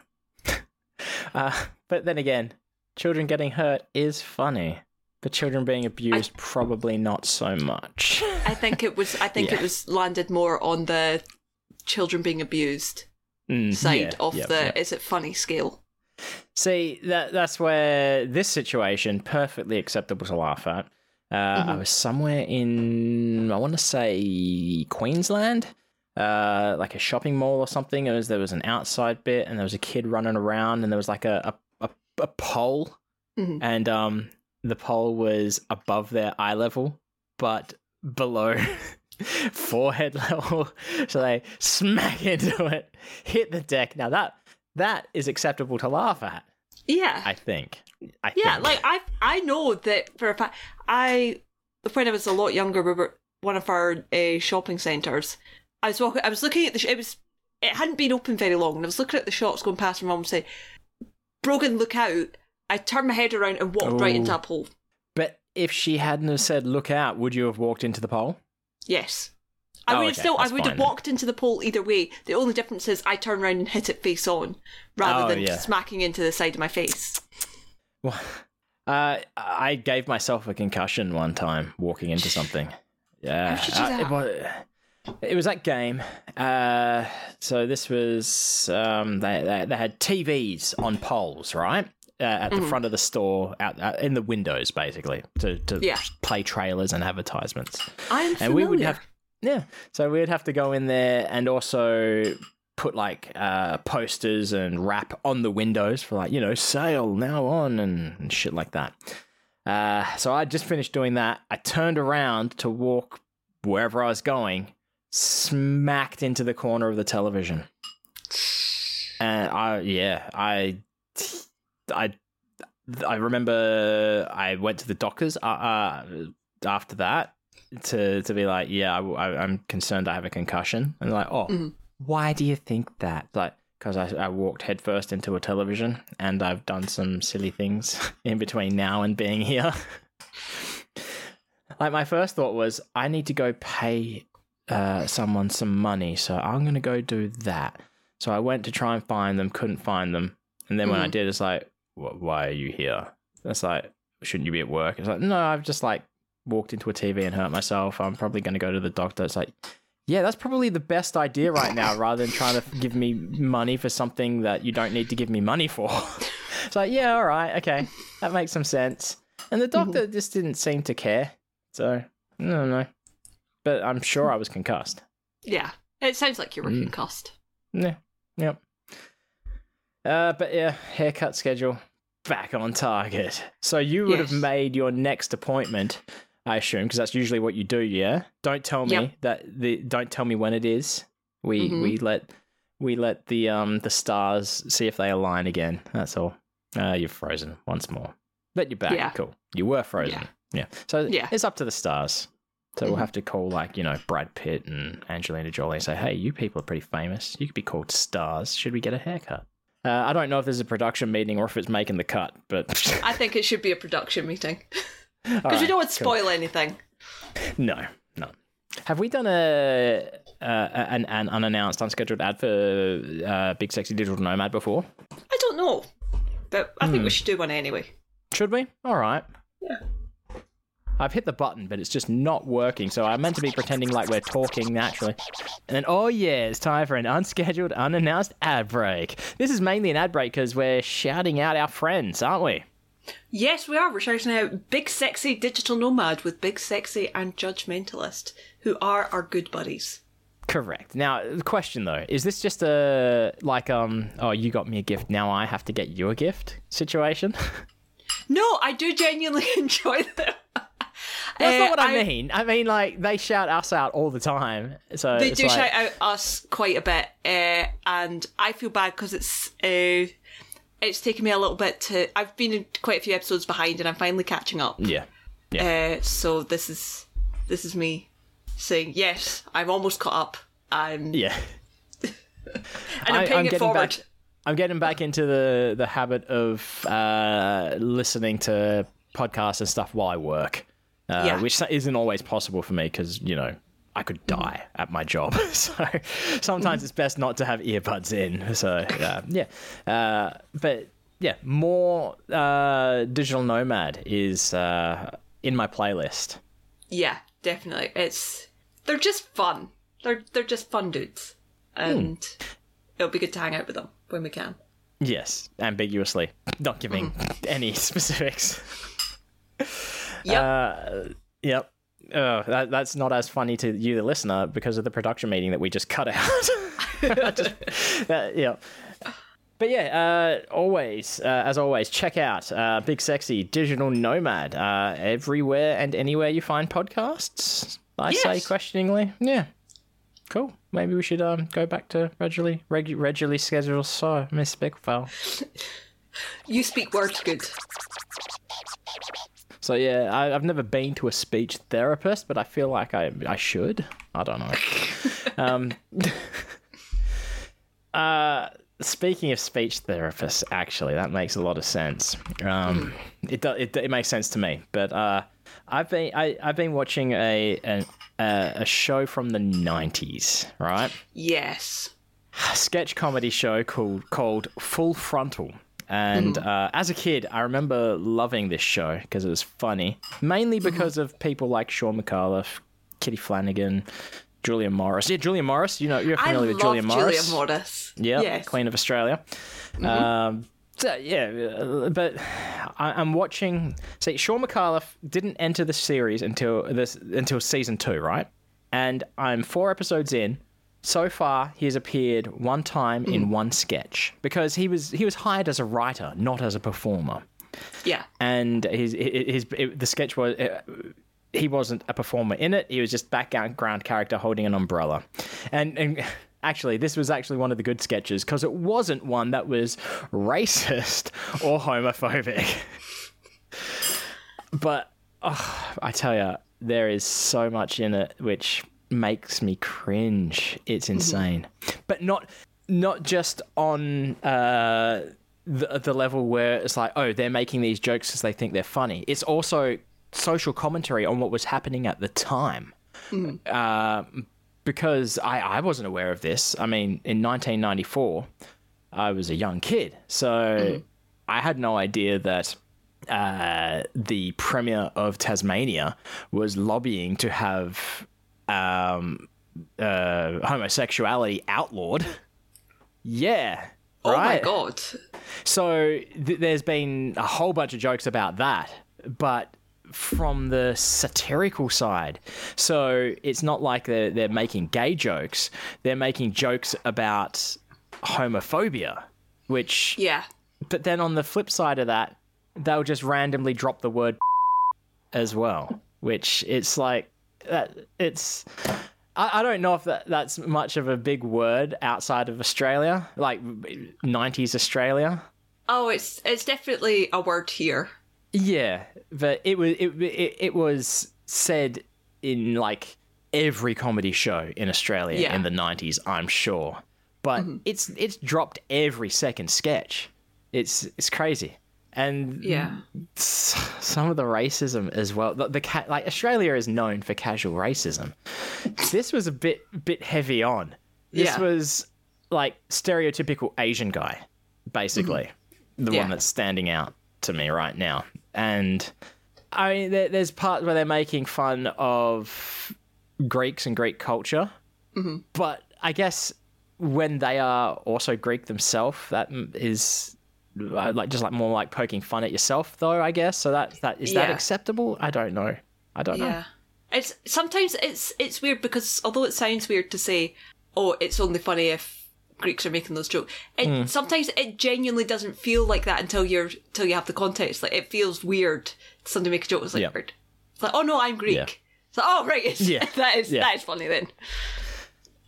[LAUGHS] uh, but then again, children getting hurt is funny. But children being abused, probably not so much. I think it was. I think [LAUGHS] Yeah. it was landed more on the children being abused Mm, side yeah, of the is it funny scale. See, that that's where this situation perfectly acceptable to laugh at. Uh, I Mhm. was somewhere in I want to say Queensland, uh, like a shopping mall or something. It was there was an outside bit, and there was a kid running around, and there was like a a, a, a pole, Mhm. and um the pole was above their eye level, but below. [LAUGHS] forehead level [LAUGHS] so they smack into it hit the deck now that that is acceptable to laugh at Yeah, I think. I yeah. think. Like I, I know that for a fact. I when I was a lot younger, we were one of our uh, shopping centres. I was walking. I was looking at the. sh- It was. It hadn't been open very long, and I was looking at the shops going past. My mum say, "Brogan, look out!" I turned my head around and walked right Oh. into a pole. But if she hadn't have said "look out," would you have walked into the pole? Yes. I Oh, would have okay, still. I would fine have then. walked into the pole either way. The only difference is I turn around and hit it face on, rather Oh, than yeah. smacking into the side of my face. Well, [LAUGHS] uh, I gave myself a concussion one time walking into something. [LAUGHS] Yeah, How'd you do uh, that? it, was, it was that game. Uh, so this was um, they, they they had TVs on poles, right? Uh, at the Mhm. front of the store, out, out in the windows, basically, to, to Yeah. play trailers and advertisements. I'm and we would familiar. have yeah. So we'd have to go in there and also put like uh posters and wrap on the windows for like you know sale now on and, and shit like that. Uh so i just finished doing that. I turned around to walk wherever i was going smacked into the corner of the television. And i yeah i i I remember I went to the doctors uh, uh, after that to to be like, yeah, I, am concerned I have a concussion, and like, oh, Mhm. why do you think that? Like, because I, I walked headfirst into a television, and I've done some silly things [LAUGHS] in between now and being here. [LAUGHS] like my first thought was, I need to go pay uh, someone some money, so I'm gonna go do that. So I went to try and find them, couldn't find them, and then when I Mhm. did, it's like, "Wh- why are you here? It's like, shouldn't you be at work? It's like, no, I've just like walked into a TV and hurt myself. I'm probably going to go to the doctor. It's like, yeah, that's probably the best idea right now, rather than trying to give me money for something that you don't need to give me money for. [LAUGHS] it's like, yeah, all right, okay, that makes some sense. And the doctor just didn't seem to care. So no, don't but I'm sure I was concussed. Yeah. It sounds like you were Mm. concussed. Yeah, yep. Uh, but yeah, haircut schedule back on target. So you would have made your next appointment, I assume, because that's usually what you do. Yeah. Don't tell me Yep. that the. Don't tell me when it is. We Mhm. we let we let the um the stars see if they align again. That's all. Uh, you're frozen once more, but you're back. Yeah. Cool. You were frozen. Yeah. So Yeah. it's up to the stars. So we'll Mhm. have to call like you know Brad Pitt and Angelina Jolie and say, "Hey, you people are pretty famous. You could be called stars. Should we get a haircut?" Uh, I don't know if there's a production meeting or if it's making the cut, but I [LAUGHS] think it should be a production meeting. [LAUGHS] Because you don't want to cool. spoil anything. No, no. Have we done a, uh, an, an unannounced, unscheduled ad for uh, Big Sexy Digital Nomad before? I don't know. But I think Hmm. we should do one anyway. Should we? All right. Yeah. I've hit the button, but it's just not working. So I'm meant to be pretending like we're talking naturally. And then, oh yeah, it's time for an unscheduled, unannounced ad break. This is mainly an ad break because we're shouting out our friends, aren't we? Yes, we are. We're shouting out Big Sexy Digital Nomad with Big Sexy and Judgmentalist, who are our good buddies. Correct. Now, the question though, is this just a like um oh you got me a gift, now I have to get you a gift situation? [LAUGHS] No, I do genuinely [LAUGHS] enjoy them. [LAUGHS] That's Uh, not what I, mean. I mean like they shout us out all the time. So They do like, shout out us quite a bit, uh, and I feel bad because it's uh, it's taken me a little bit to. I've been quite a few episodes behind, and I'm finally catching up. Yeah. Uh, so this is this is me saying yes, I'm almost caught up. I'm Yeah. [LAUGHS] and I'm paying it getting forward. back- I'm getting back into the the habit of uh, listening to podcasts and stuff while I work, uh, Yeah. which isn't always possible for me because you know I could die at my job. [LAUGHS] so sometimes it's best not to have earbuds in. So uh, yeah, uh, but yeah, more uh, digital nomad is uh, in my playlist. Yeah, definitely. It's they're just fun. They're they're just fun dudes, and it'll be good to hang out with them when we can. Yes, ambiguously, not giving [LAUGHS] any specifics. Yeah. yep. Uh. That, that's not as funny to you, the listener, because of the production meeting that we just cut out. [LAUGHS] Just- uh, yeah. But yeah, uh, always, uh, as always, check out uh, Big Sexy Digital Nomad uh, everywhere and anywhere you find podcasts. I say questioningly. Yeah. Cool. Maybe we should um, go back to regularly, regu- regularly scheduled so Miss Bigfell. you speak words good. So yeah, I, I've never been to a speech therapist, but I feel like I I should. I don't know. [LAUGHS] um, [LAUGHS] uh, speaking of speech therapists, actually, that makes a lot of sense. Um, it, do, it it makes sense to me. But uh, I've been I, I've been watching a a, a show from the '90s, right? Yes. a [SIGHS] sketch comedy show called called Full Frontal. And uh, as a kid, I remember loving this show because it was funny, mainly because of people like Shaun Micallef, Kitty Flanagan, Julia Morris. Yeah, Julia Morris. You know, you're I familiar love with Julia Morris. Julia Morris. Yeah, Yes. Queen of Australia. Um, so, yeah, uh, but I, I'm watching. See, Shaun Micallef didn't enter the series until this until season two, right? And I'm four episodes in. So far, he has appeared one time in one sketch because he was he was hired as a writer, not as a performer Yeah. and his his, his the sketch was uh, he wasn't a performer in it. He was just background character holding an umbrella, and and [LAUGHS] actually, this was actually one of the good sketches because it wasn't one that was racist [LAUGHS] or homophobic. [LAUGHS] but oh, I tell you, there is so much in it which makes me cringe. It's insane, but not not just on uh, the the level where it's like, oh, they're making these jokes because they think they're funny. It's also social commentary on what was happening at the time. Uh, because I, I wasn't aware of this. I mean, in 1994, I was a young kid, so I had no idea that uh, the premier of Tasmania was lobbying to have um, uh, homosexuality outlawed. Yeah. Oh my god. So th- there's been a whole bunch of jokes about that, but from the satirical side. So it's not like they're, they're making gay jokes, they're making jokes about homophobia, which, Yeah. but then on the flip side of that, they'll just randomly drop the word [LAUGHS] as well, which it's like, that it's. I, I don't know if that, that's much of a big word outside of Australia, like 90s Australia. Oh, it's it's definitely a word here. Yeah, but it was it, it, it was said in like every comedy show in Australia Yeah. in the 90s, I'm sure. But mm-hmm. it's it's dropped every second sketch. It's it's crazy. And Yeah. some of the racism as well. The, the ca- like Australia is known for casual racism. This was a bit bit heavy on. This Yeah. was like stereotypical Asian guy, basically, mm-hmm. the Yeah. one that's standing out to me right now. And I mean, there, there's parts where they're making fun of Greeks and Greek culture, mm-hmm. but I guess when they are also Greek themselves, that is like just like more like poking fun at yourself, though. I guess so. That that is that acceptable? I don't know. I don't know. Yeah. It's sometimes it's it's weird because although it sounds weird to say, oh, it's only funny if Greeks are making those jokes. It Hmm. sometimes it genuinely doesn't feel like that until you're until you have the context. Like it feels weird to somebody make a joke. It's like Yeah. weird. It's like, oh no, I'm Greek. Yeah. It's like, oh right, [LAUGHS] Yeah. that is Yeah. that is funny then.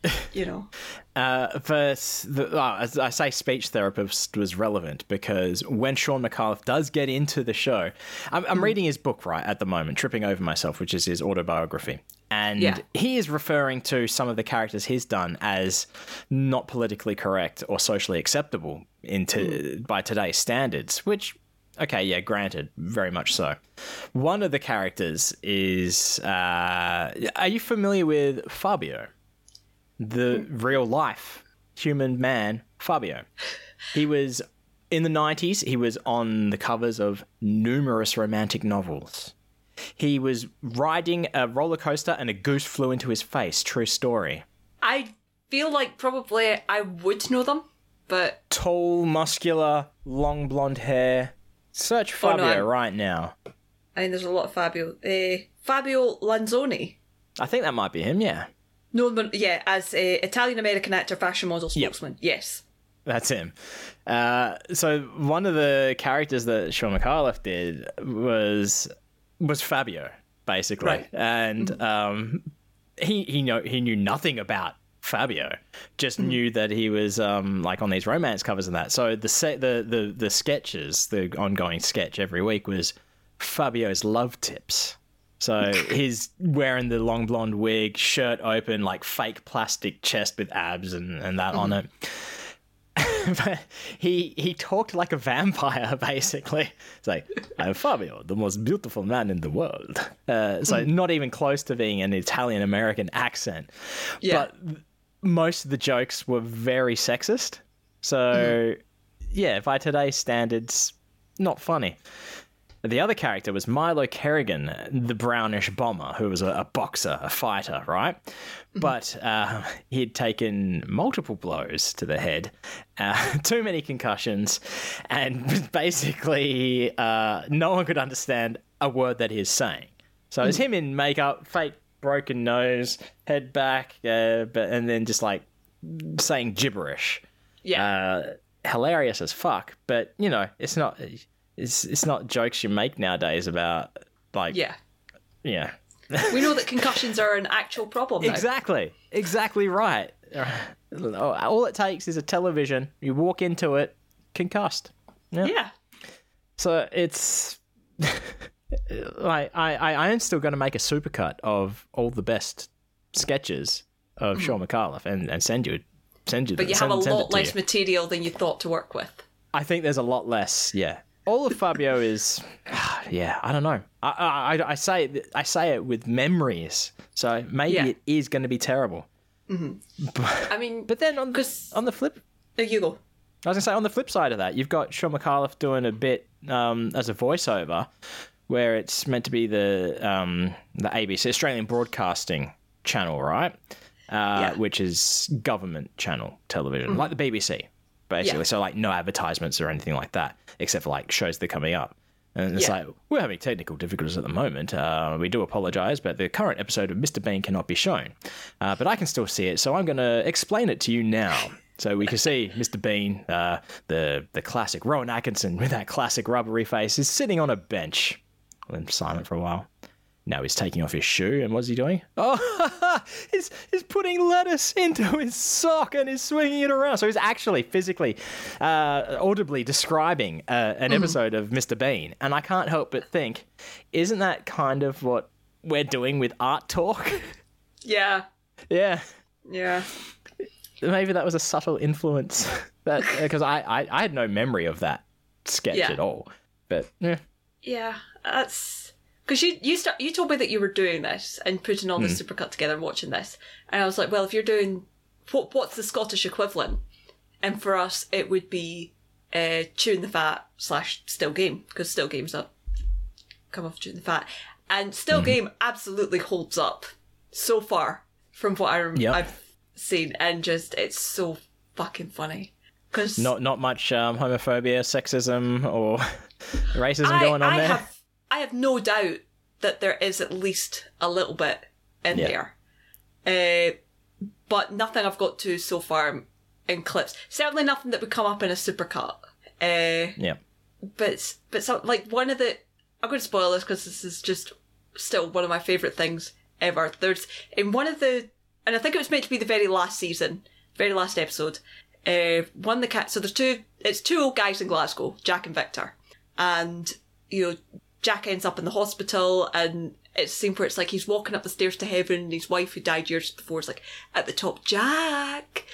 [LAUGHS] you know. Uh, the, oh, as I say, speech therapist was relevant because when Shaun Micallef does get into the show, I'm, I'm reading his book right at the moment, Tripping Over Myself, which is his autobiography. And Yeah. he is referring to some of the characters he's done as not politically correct or socially acceptable into by today's standards, which okay, yeah, granted, very much so. One of the characters is uh, are you familiar with Fabio? The real life human man Fabio. He was in the 90s, he was on the covers of numerous romantic novels. He was riding a roller coaster and a goose flew into his face. True story. I feel like probably I would know them, but Tall, muscular, long blonde hair. Search Oh, no, Fabio right now. I mean, there's a lot of Fabio. Uh, Fabio Lanzoni. I think that might be him, yeah. No, but yeah, as a Italian American actor, fashion model, Yep. spokesman. Yes. That's him. Uh, so one of the characters that Shaun Micallef did was was Fabio, basically, Right. and um, he he know he knew nothing about Fabio, just knew that he was um, like on these romance covers and that. So the se- the the the sketches, the ongoing sketch every week was Fabio's love tips. So he's wearing the long blonde wig, shirt open, like fake plastic chest with abs and, and that on hmm. it. [LAUGHS] but he he talked like a vampire [LAUGHS] basically. It's like i'm fabio the most beautiful man in the world. Uh, so hmm. not even close to being an italian american accent. Yeah. but most of the jokes were very sexist. So hmm. yeah by today's standards not funny the other character was Milo Kerrigan, the brownish bomber, who was a, a boxer, a fighter, right? But uh, he'd taken multiple blows to the head, uh, [LAUGHS] too many concussions, and [LAUGHS] basically uh, no one could understand a word that he was saying. So it was him in makeup, fake broken nose, head back, uh, but and then just like saying gibberish Yeah. uh, hilarious as fuck. But you know, it's not it's it's not jokes you make nowadays about like yeah. yeah. We know that [LAUGHS] concussions are an actual problem now. Exactly, exactly right. all it takes is a television. You walk into it, concussed. Yeah. Yeah. So it's [LAUGHS] like I, I, am still going to make a supercut of all the best sketches of hmm. Shaun Micallef and, and send you send you. But you have a send it lot less material than you thought to work with. I think there's a lot less. Yeah, all of Fabio is. [SIGHS] Yeah, I don't know. I I, I- say it, I say it with memories, so maybe Yeah. it is going to be terrible. [LAUGHS] I mean, But then on the, on the flip, there you go. I was gonna say on the flip side of that, you've got Shaun Micallef doing a bit um, as a voiceover, where it's meant to be the um, the ABC Australian Broadcasting Channel, right? Uh, Yeah. Which is government channel television, like the BBC, basically. Yeah. So like no advertisements or anything like that, except for like shows that are coming up. And it's Yeah. like we're having technical difficulties at the moment. Uh, we do apologise, but the current episode of Mr. Bean cannot be shown. Uh, but I can still see it, so I'm going to explain it to you now. So we can see [LAUGHS] Mr. Bean, uh, the the classic Rowan Atkinson [LAUGHS] with that classic rubbery face, is sitting on a bench. Then silent for a while. Now he's taking off his shoe, and what's he doing? Oh, [LAUGHS] he's, he's putting lettuce into his sock and he's swinging it around. So he's actually physically, uh, audibly describing uh, an episode of Mr. Bean. And I can't help but think, isn't that kind of what we're doing with art talk? [LAUGHS] Yeah. yeah. Yeah. Maybe that was a subtle influence. [LAUGHS] That because I, I, I had no memory of that sketch Yeah. at all. But yeah. Yeah. That's because you you start you told me that you were doing this and putting all Hmm. this supercut together and watching this, and I was like, well, if you're doing what what's the Scottish equivalent? And for us, it would be uh, chewing the fat slash still game because still game's up come off chewing the fat, and still Hmm. game absolutely holds up so far from what I rem- Yep. I've seen, and just it's so fucking funny because Not not much um, homophobia, sexism, or [LAUGHS] racism I, going on I there. Have, I have no doubt that there is at least a little bit in Yeah. there. Uh, but nothing I've got to so far in clips. Certainly nothing that would come up in a supercut. Uh, Yeah. but but some, like one of the I'm going to spoil this because this is just still one of my favorite things ever. There's in one of the and I think it was meant to be the very last season, very last episode. Uh, one of the cat. So there's two. It's two old guys in Glasgow, Jack and Victor, and you know Jack ends up in the hospital and. It's a scene where it's like he's walking up the stairs to heaven and his wife who died years before is like at the top, Jack,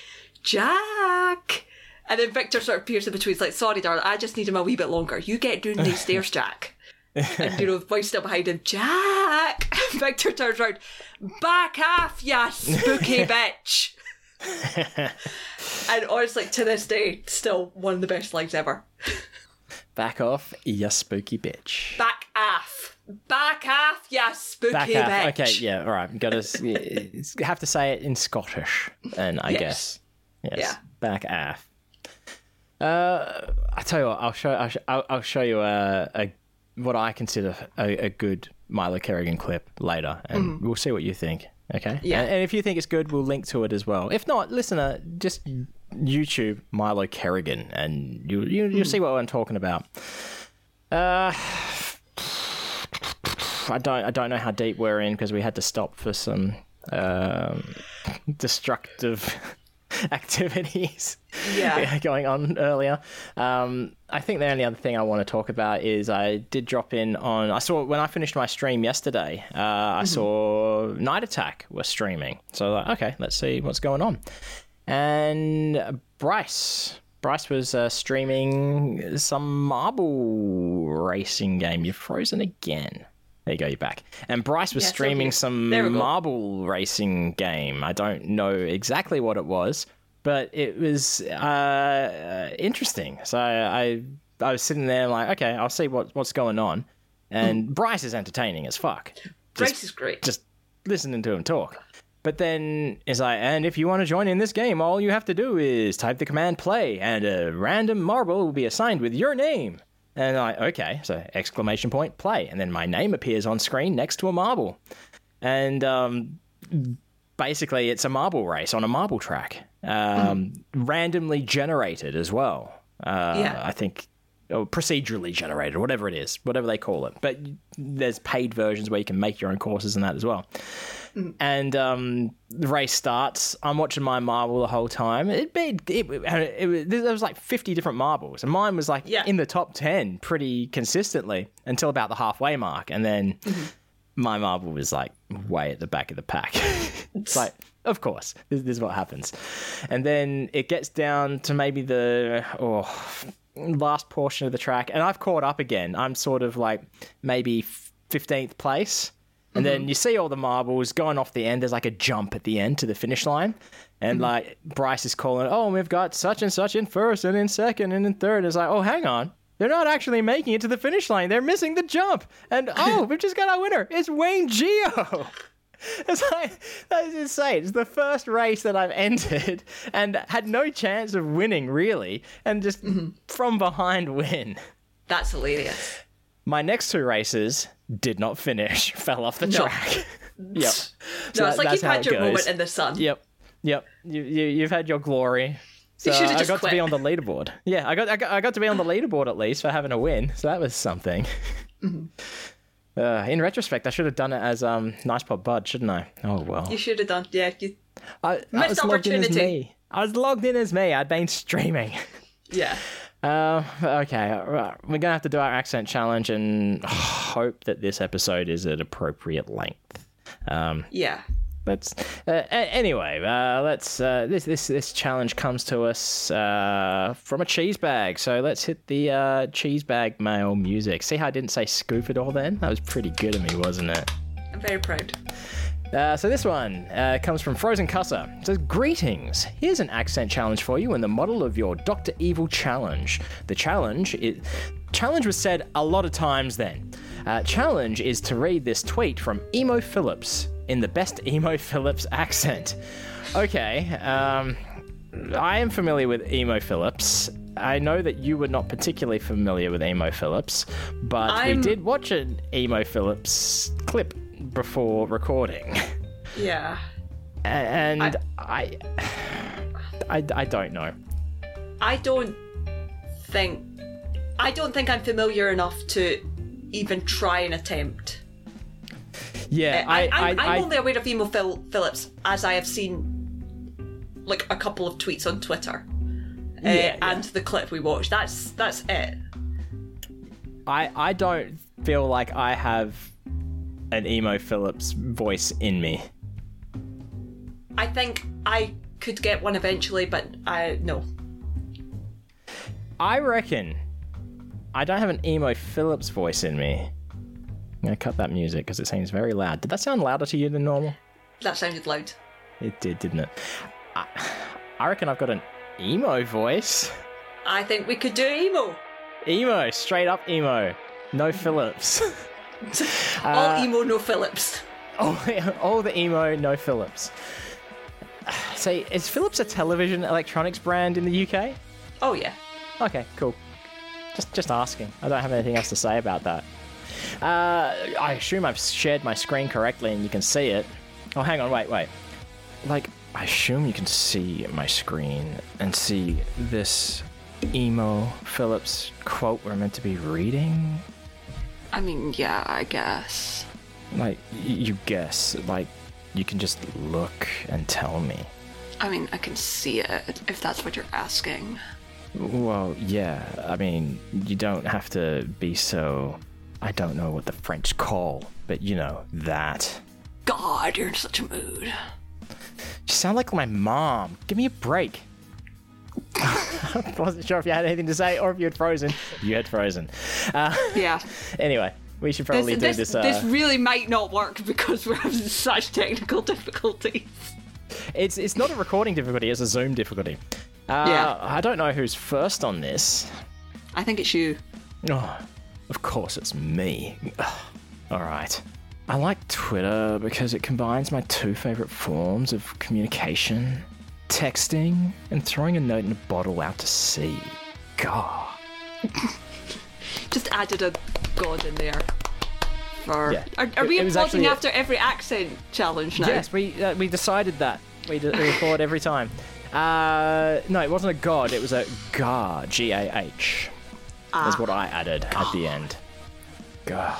Jack. And then Victor sort of appears in between. He's like, sorry, darling, I just need him a wee bit longer. You get down these [LAUGHS] stairs, Jack. and, you know, the wife's still behind him. Jack! [LAUGHS] Victor turns around. Back off, ya spooky [LAUGHS] bitch! and honestly, like to this day, still one of the best lines ever. Back off, you spooky bitch. Back off. Back off, ya spooky Back bitch. off. Okay, yeah, all right. Got to have to say it in Scottish, and I Yes. guess yes. Yeah. Back off. Uh, I tell you what, I'll show. I'll, sh- I'll, I'll show you a, a what I consider a, a good Milo Kerrigan clip later, and we'll see what you think. Okay. Yeah. And, and if you think it's good, we'll link to it as well. If not, listener, just YouTube Milo Kerrigan, and you you Mm. you'll see what I'm talking about. Uh. I don't I don't know how deep we're in because we had to stop for some um, destructive [LAUGHS] activities Yeah. [LAUGHS] going on earlier. Um, I think the only other thing I want to talk about is I did drop in on I saw when I finished my stream yesterday. Uh, I saw Night Attack was streaming, so like, okay, let's see what's going on. And Bryce. Bryce was uh, streaming some marble racing game. You've frozen again. There you go, you're back. And Bryce was Yeah, streaming some There we go. marble racing game. I don't know exactly what it was, but it was uh, interesting. So I I was sitting there like, okay, I'll see what what's going on. And Bryce is entertaining as fuck. Bryce is great. Just listening to him talk. But then it's like, and if you want to join in this game, all you have to do is type the command play, and a random marble will be assigned with your name. And I, okay, so exclamation point play, and then my name appears on screen next to a marble, and um, basically it's a marble race on a marble track, um, randomly generated as well. Uh, Yeah. I think or procedurally generated, whatever it is, whatever they call it. But there's paid versions where you can make your own courses and that as well. And um, the race starts. I'm watching my marble the whole time. It made it, it, it, there was like 50 different marbles, and mine was like Yeah. in the top 10 pretty consistently until about the halfway mark, and then my marble was like way at the back of the pack. [LAUGHS] it's like, of course, this, this is what happens, and then it gets down to maybe the oh last portion of the track, and I've caught up again. I'm sort of like maybe 15th place. And then mm-hmm. you see all the marbles going off the end. There's like a jump at the end to the finish line. And mm-hmm. like Bryce is calling, oh, we've got such and such in first and in second and in third. It's like, oh, hang on. They're not actually making it to the finish line. They're missing the jump. And [LAUGHS] oh, we've just got our winner. It's Wayne Geo. [LAUGHS] It's like, that is insane. It's the first race that I've [LAUGHS] entered and had no chance of winning, really. And just mm-hmm. from behind win. That's hilarious. My next two races did not finish, [LAUGHS] fell off the No. track. [LAUGHS] yep. So No, that- it's like you've had your moment in the sun. Yep. Yep. You, you, you've had your glory. So should've I got to be on the leaderboard. Yeah, I got, I got I got to be on the leaderboard at least for having a win. So that was something. Mm-hmm. [LAUGHS] Uh, in retrospect, I should have done it as um nice pop bud, shouldn't I? Oh well. You should have done. Yeah, you, I, I Missed was logged in as opportunity. me. I was logged in as me. I'd been streaming. yeah. Uh, okay, right. we're gonna have to do our accent challenge and [SIGHS] hope that this episode is at appropriate length. Um, Yeah. let's uh, a- anyway. Uh, let's uh, this this this challenge comes to us uh, from a cheese bag. So let's hit the uh, cheese bag mail music. See how I didn't say scoop it all then? That was pretty good of me, wasn't it? I'm very proud. Uh, so this one uh, comes from Frozen Cusser. It says, Greetings. Here's an accent challenge for you in the model of your Dr. Evil challenge. The challenge is... Challenge was said a lot of times then. Uh, challenge is to read this tweet from Emo Phillips in the best [LAUGHS] Emo Phillips accent. Okay, um, I am familiar with Emo Phillips. I know that you were not particularly familiar with Emo Phillips, but I'm- we did watch an Emo Phillips clip before recording. Yeah. And I, I, I don't know. I don't think. I don't think I'm familiar enough to even try and attempt. Yeah, I, I, I, I, am I, only aware of Emo Phil- Phillips as I have seen like a couple of tweets on Twitter. Uh, Yeah, yeah. and the clip we watched. That's that's it. I, I don't feel like I have an emo Phillips voice in me. I think I could get one eventually, but I no. I reckon I don't have an emo Phillips voice in me. I'm gonna cut that music because it seems very loud. Did that sound louder to you than normal? That sounded loud. It did, didn't it? I, I reckon I've got an emo voice. I think we could do emo. Emo, straight up emo. No Phillips. [LAUGHS] All emo, no Phillips. all, [LAUGHS] all the emo, no Phillips. [SIGHS] Say, is Philips a television electronics brand in the UK? Oh yeah. Okay, cool. Just just asking. I don't have anything else to say about that. Uh, I assume I've shared my screen correctly and you can see it. Oh, hang on, wait, wait. Like, I assume you can see my screen and see this emo Phillips quote we're meant to be reading. I mean, yeah, I guess. Like, you guess. Like, you can just look and tell me. I mean, I can see it if that's what you're asking. Well, yeah. I mean, you don't have to be so. I don't know what the French call, but you know, that. God, you're in such a mood. You sound like my mom. Give me a break. I [LAUGHS] wasn't sure if you had anything to say or if you had frozen. You had frozen. Uh, Yeah. [LAUGHS] anyway, we should probably this, do this, this. uh, this really might not work because we're having such technical [LAUGHS] difficulties. It's it's not a recording difficulty; it's a Zoom difficulty. Uh, Yeah. I don't know who's first on this. I think it's you. Oh, of course it's me. Ugh. All right. I like Twitter because it combines my two favorite forms of communication texting and throwing a note in a bottle out to sea. God. [LAUGHS] Just added a god in there. For Yeah. are, are It- we it applauding actually a- after every accent challenge now? Yes, we uh, we decided that. We, d- we every time. Uh, no, it wasn't a god, it was a gar, G A H. That's what I added at the end. Gah.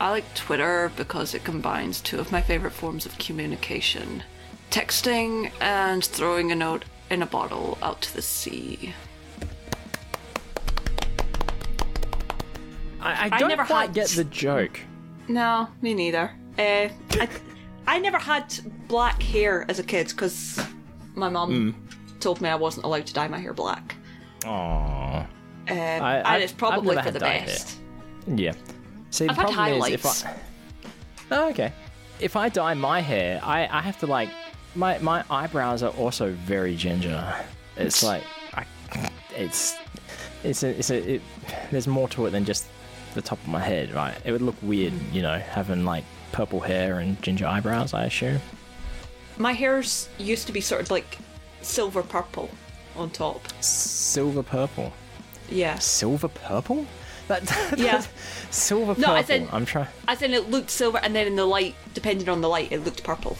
I like Twitter because it combines two of my favorite forms of communication texting and throwing a note in a bottle out to the sea. I, I I don't never quite had- get the joke. No, me neither. Uh, I, I never had black hair as a kid because my mum told me I wasn't allowed to dye my hair black. Aww. Um, I- and I've- it's probably for the had dyed hair. best. Yeah. See, the I've had problem is if. I. Oh, okay. If I dye my hair, I, I have to like my my eyebrows are also very ginger. It's like I, it's it's a, it's a it, there's more to it than just the top of my head, right? It would look weird, you know, having like purple hair and ginger eyebrows. I assume. My hair's used to be sort of like silver purple on top. Silver purple. Yeah. Silver purple. That, [LAUGHS] Yeah. that's- Silver No, purple. I said- I'm trying. As in, it looked silver, and then in the light, depending on the light, it looked purple.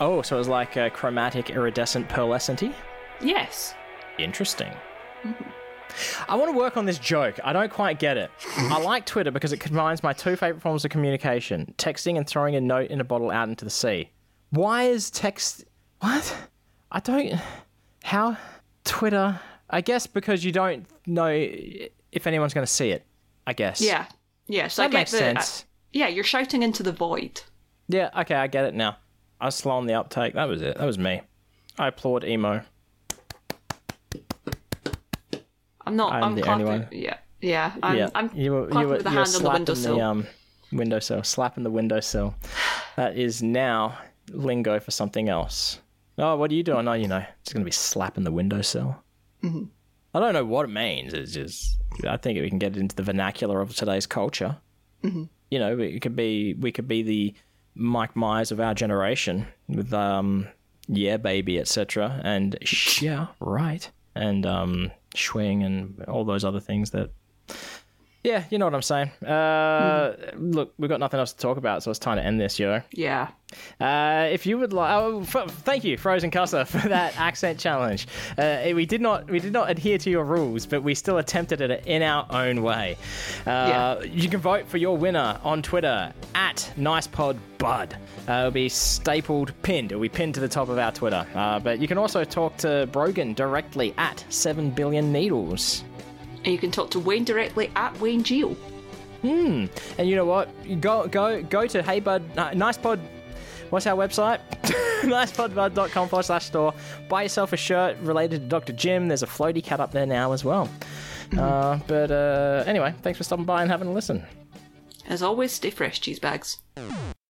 Oh, so it was like a chromatic, iridescent, pearlescent Yes. Interesting. I want to work on this joke. I don't quite get it. I like Twitter because it combines my two favorite forms of communication texting and throwing a note in a bottle out into the sea. Why is text. What? I don't. How? Twitter? I guess because you don't know if anyone's going to see it. I guess. Yeah. Yeah. So I That get makes the, sense. uh, yeah, you're shouting into the void. Yeah, okay, I get it now. I slow on the uptake. That was it. That was me. I applaud emo. I'm not. I'm I'm, the only one. Yeah. Yeah. I'm, yeah, I'm you were, clapping you were, with were hand on the slapping windowsill. the um, windowsill, slapping the windowsill. That is now lingo for something else. Oh, what are you doing? Oh, you know, it's going to be slapping the windowsill. Mm-hmm. I don't know what it means. It's just, I think we can get it into the vernacular of today's culture. Mm-hmm. You know, it could be, we could be the Mike Myers of our generation with, um, yeah, baby, etc. And yeah, right. And, um, swing and all those other things that yeah, you know what I'm saying. Uh, Look, we've got nothing else to talk about, so it's time to end this, yo. Yeah. Uh, if you would like, oh, f- thank you, Frozen Cusser, [LAUGHS] for that accent challenge. Uh, we did not, we did not adhere to your rules, but we still attempted it in our own way. Uh, Yeah. You can vote for your winner on Twitter at NicePodBud. Uh, it'll be stapled, pinned. It'll be pinned to the top of our Twitter. Uh, but you can also talk to Brogan directly at Seven Billion Needles. And you can talk to Wayne directly at Wayne Geo. And you know what? You Go go go to Hey Bud uh, Nice Pod. What's our website? [LAUGHS] nicepodbud.com forward slash store. Buy yourself a shirt related to Dr. Jim. There's a floaty cat up there now as well. Uh, but uh, anyway, thanks for stopping by and having a listen. As always, stay fresh, cheese bags.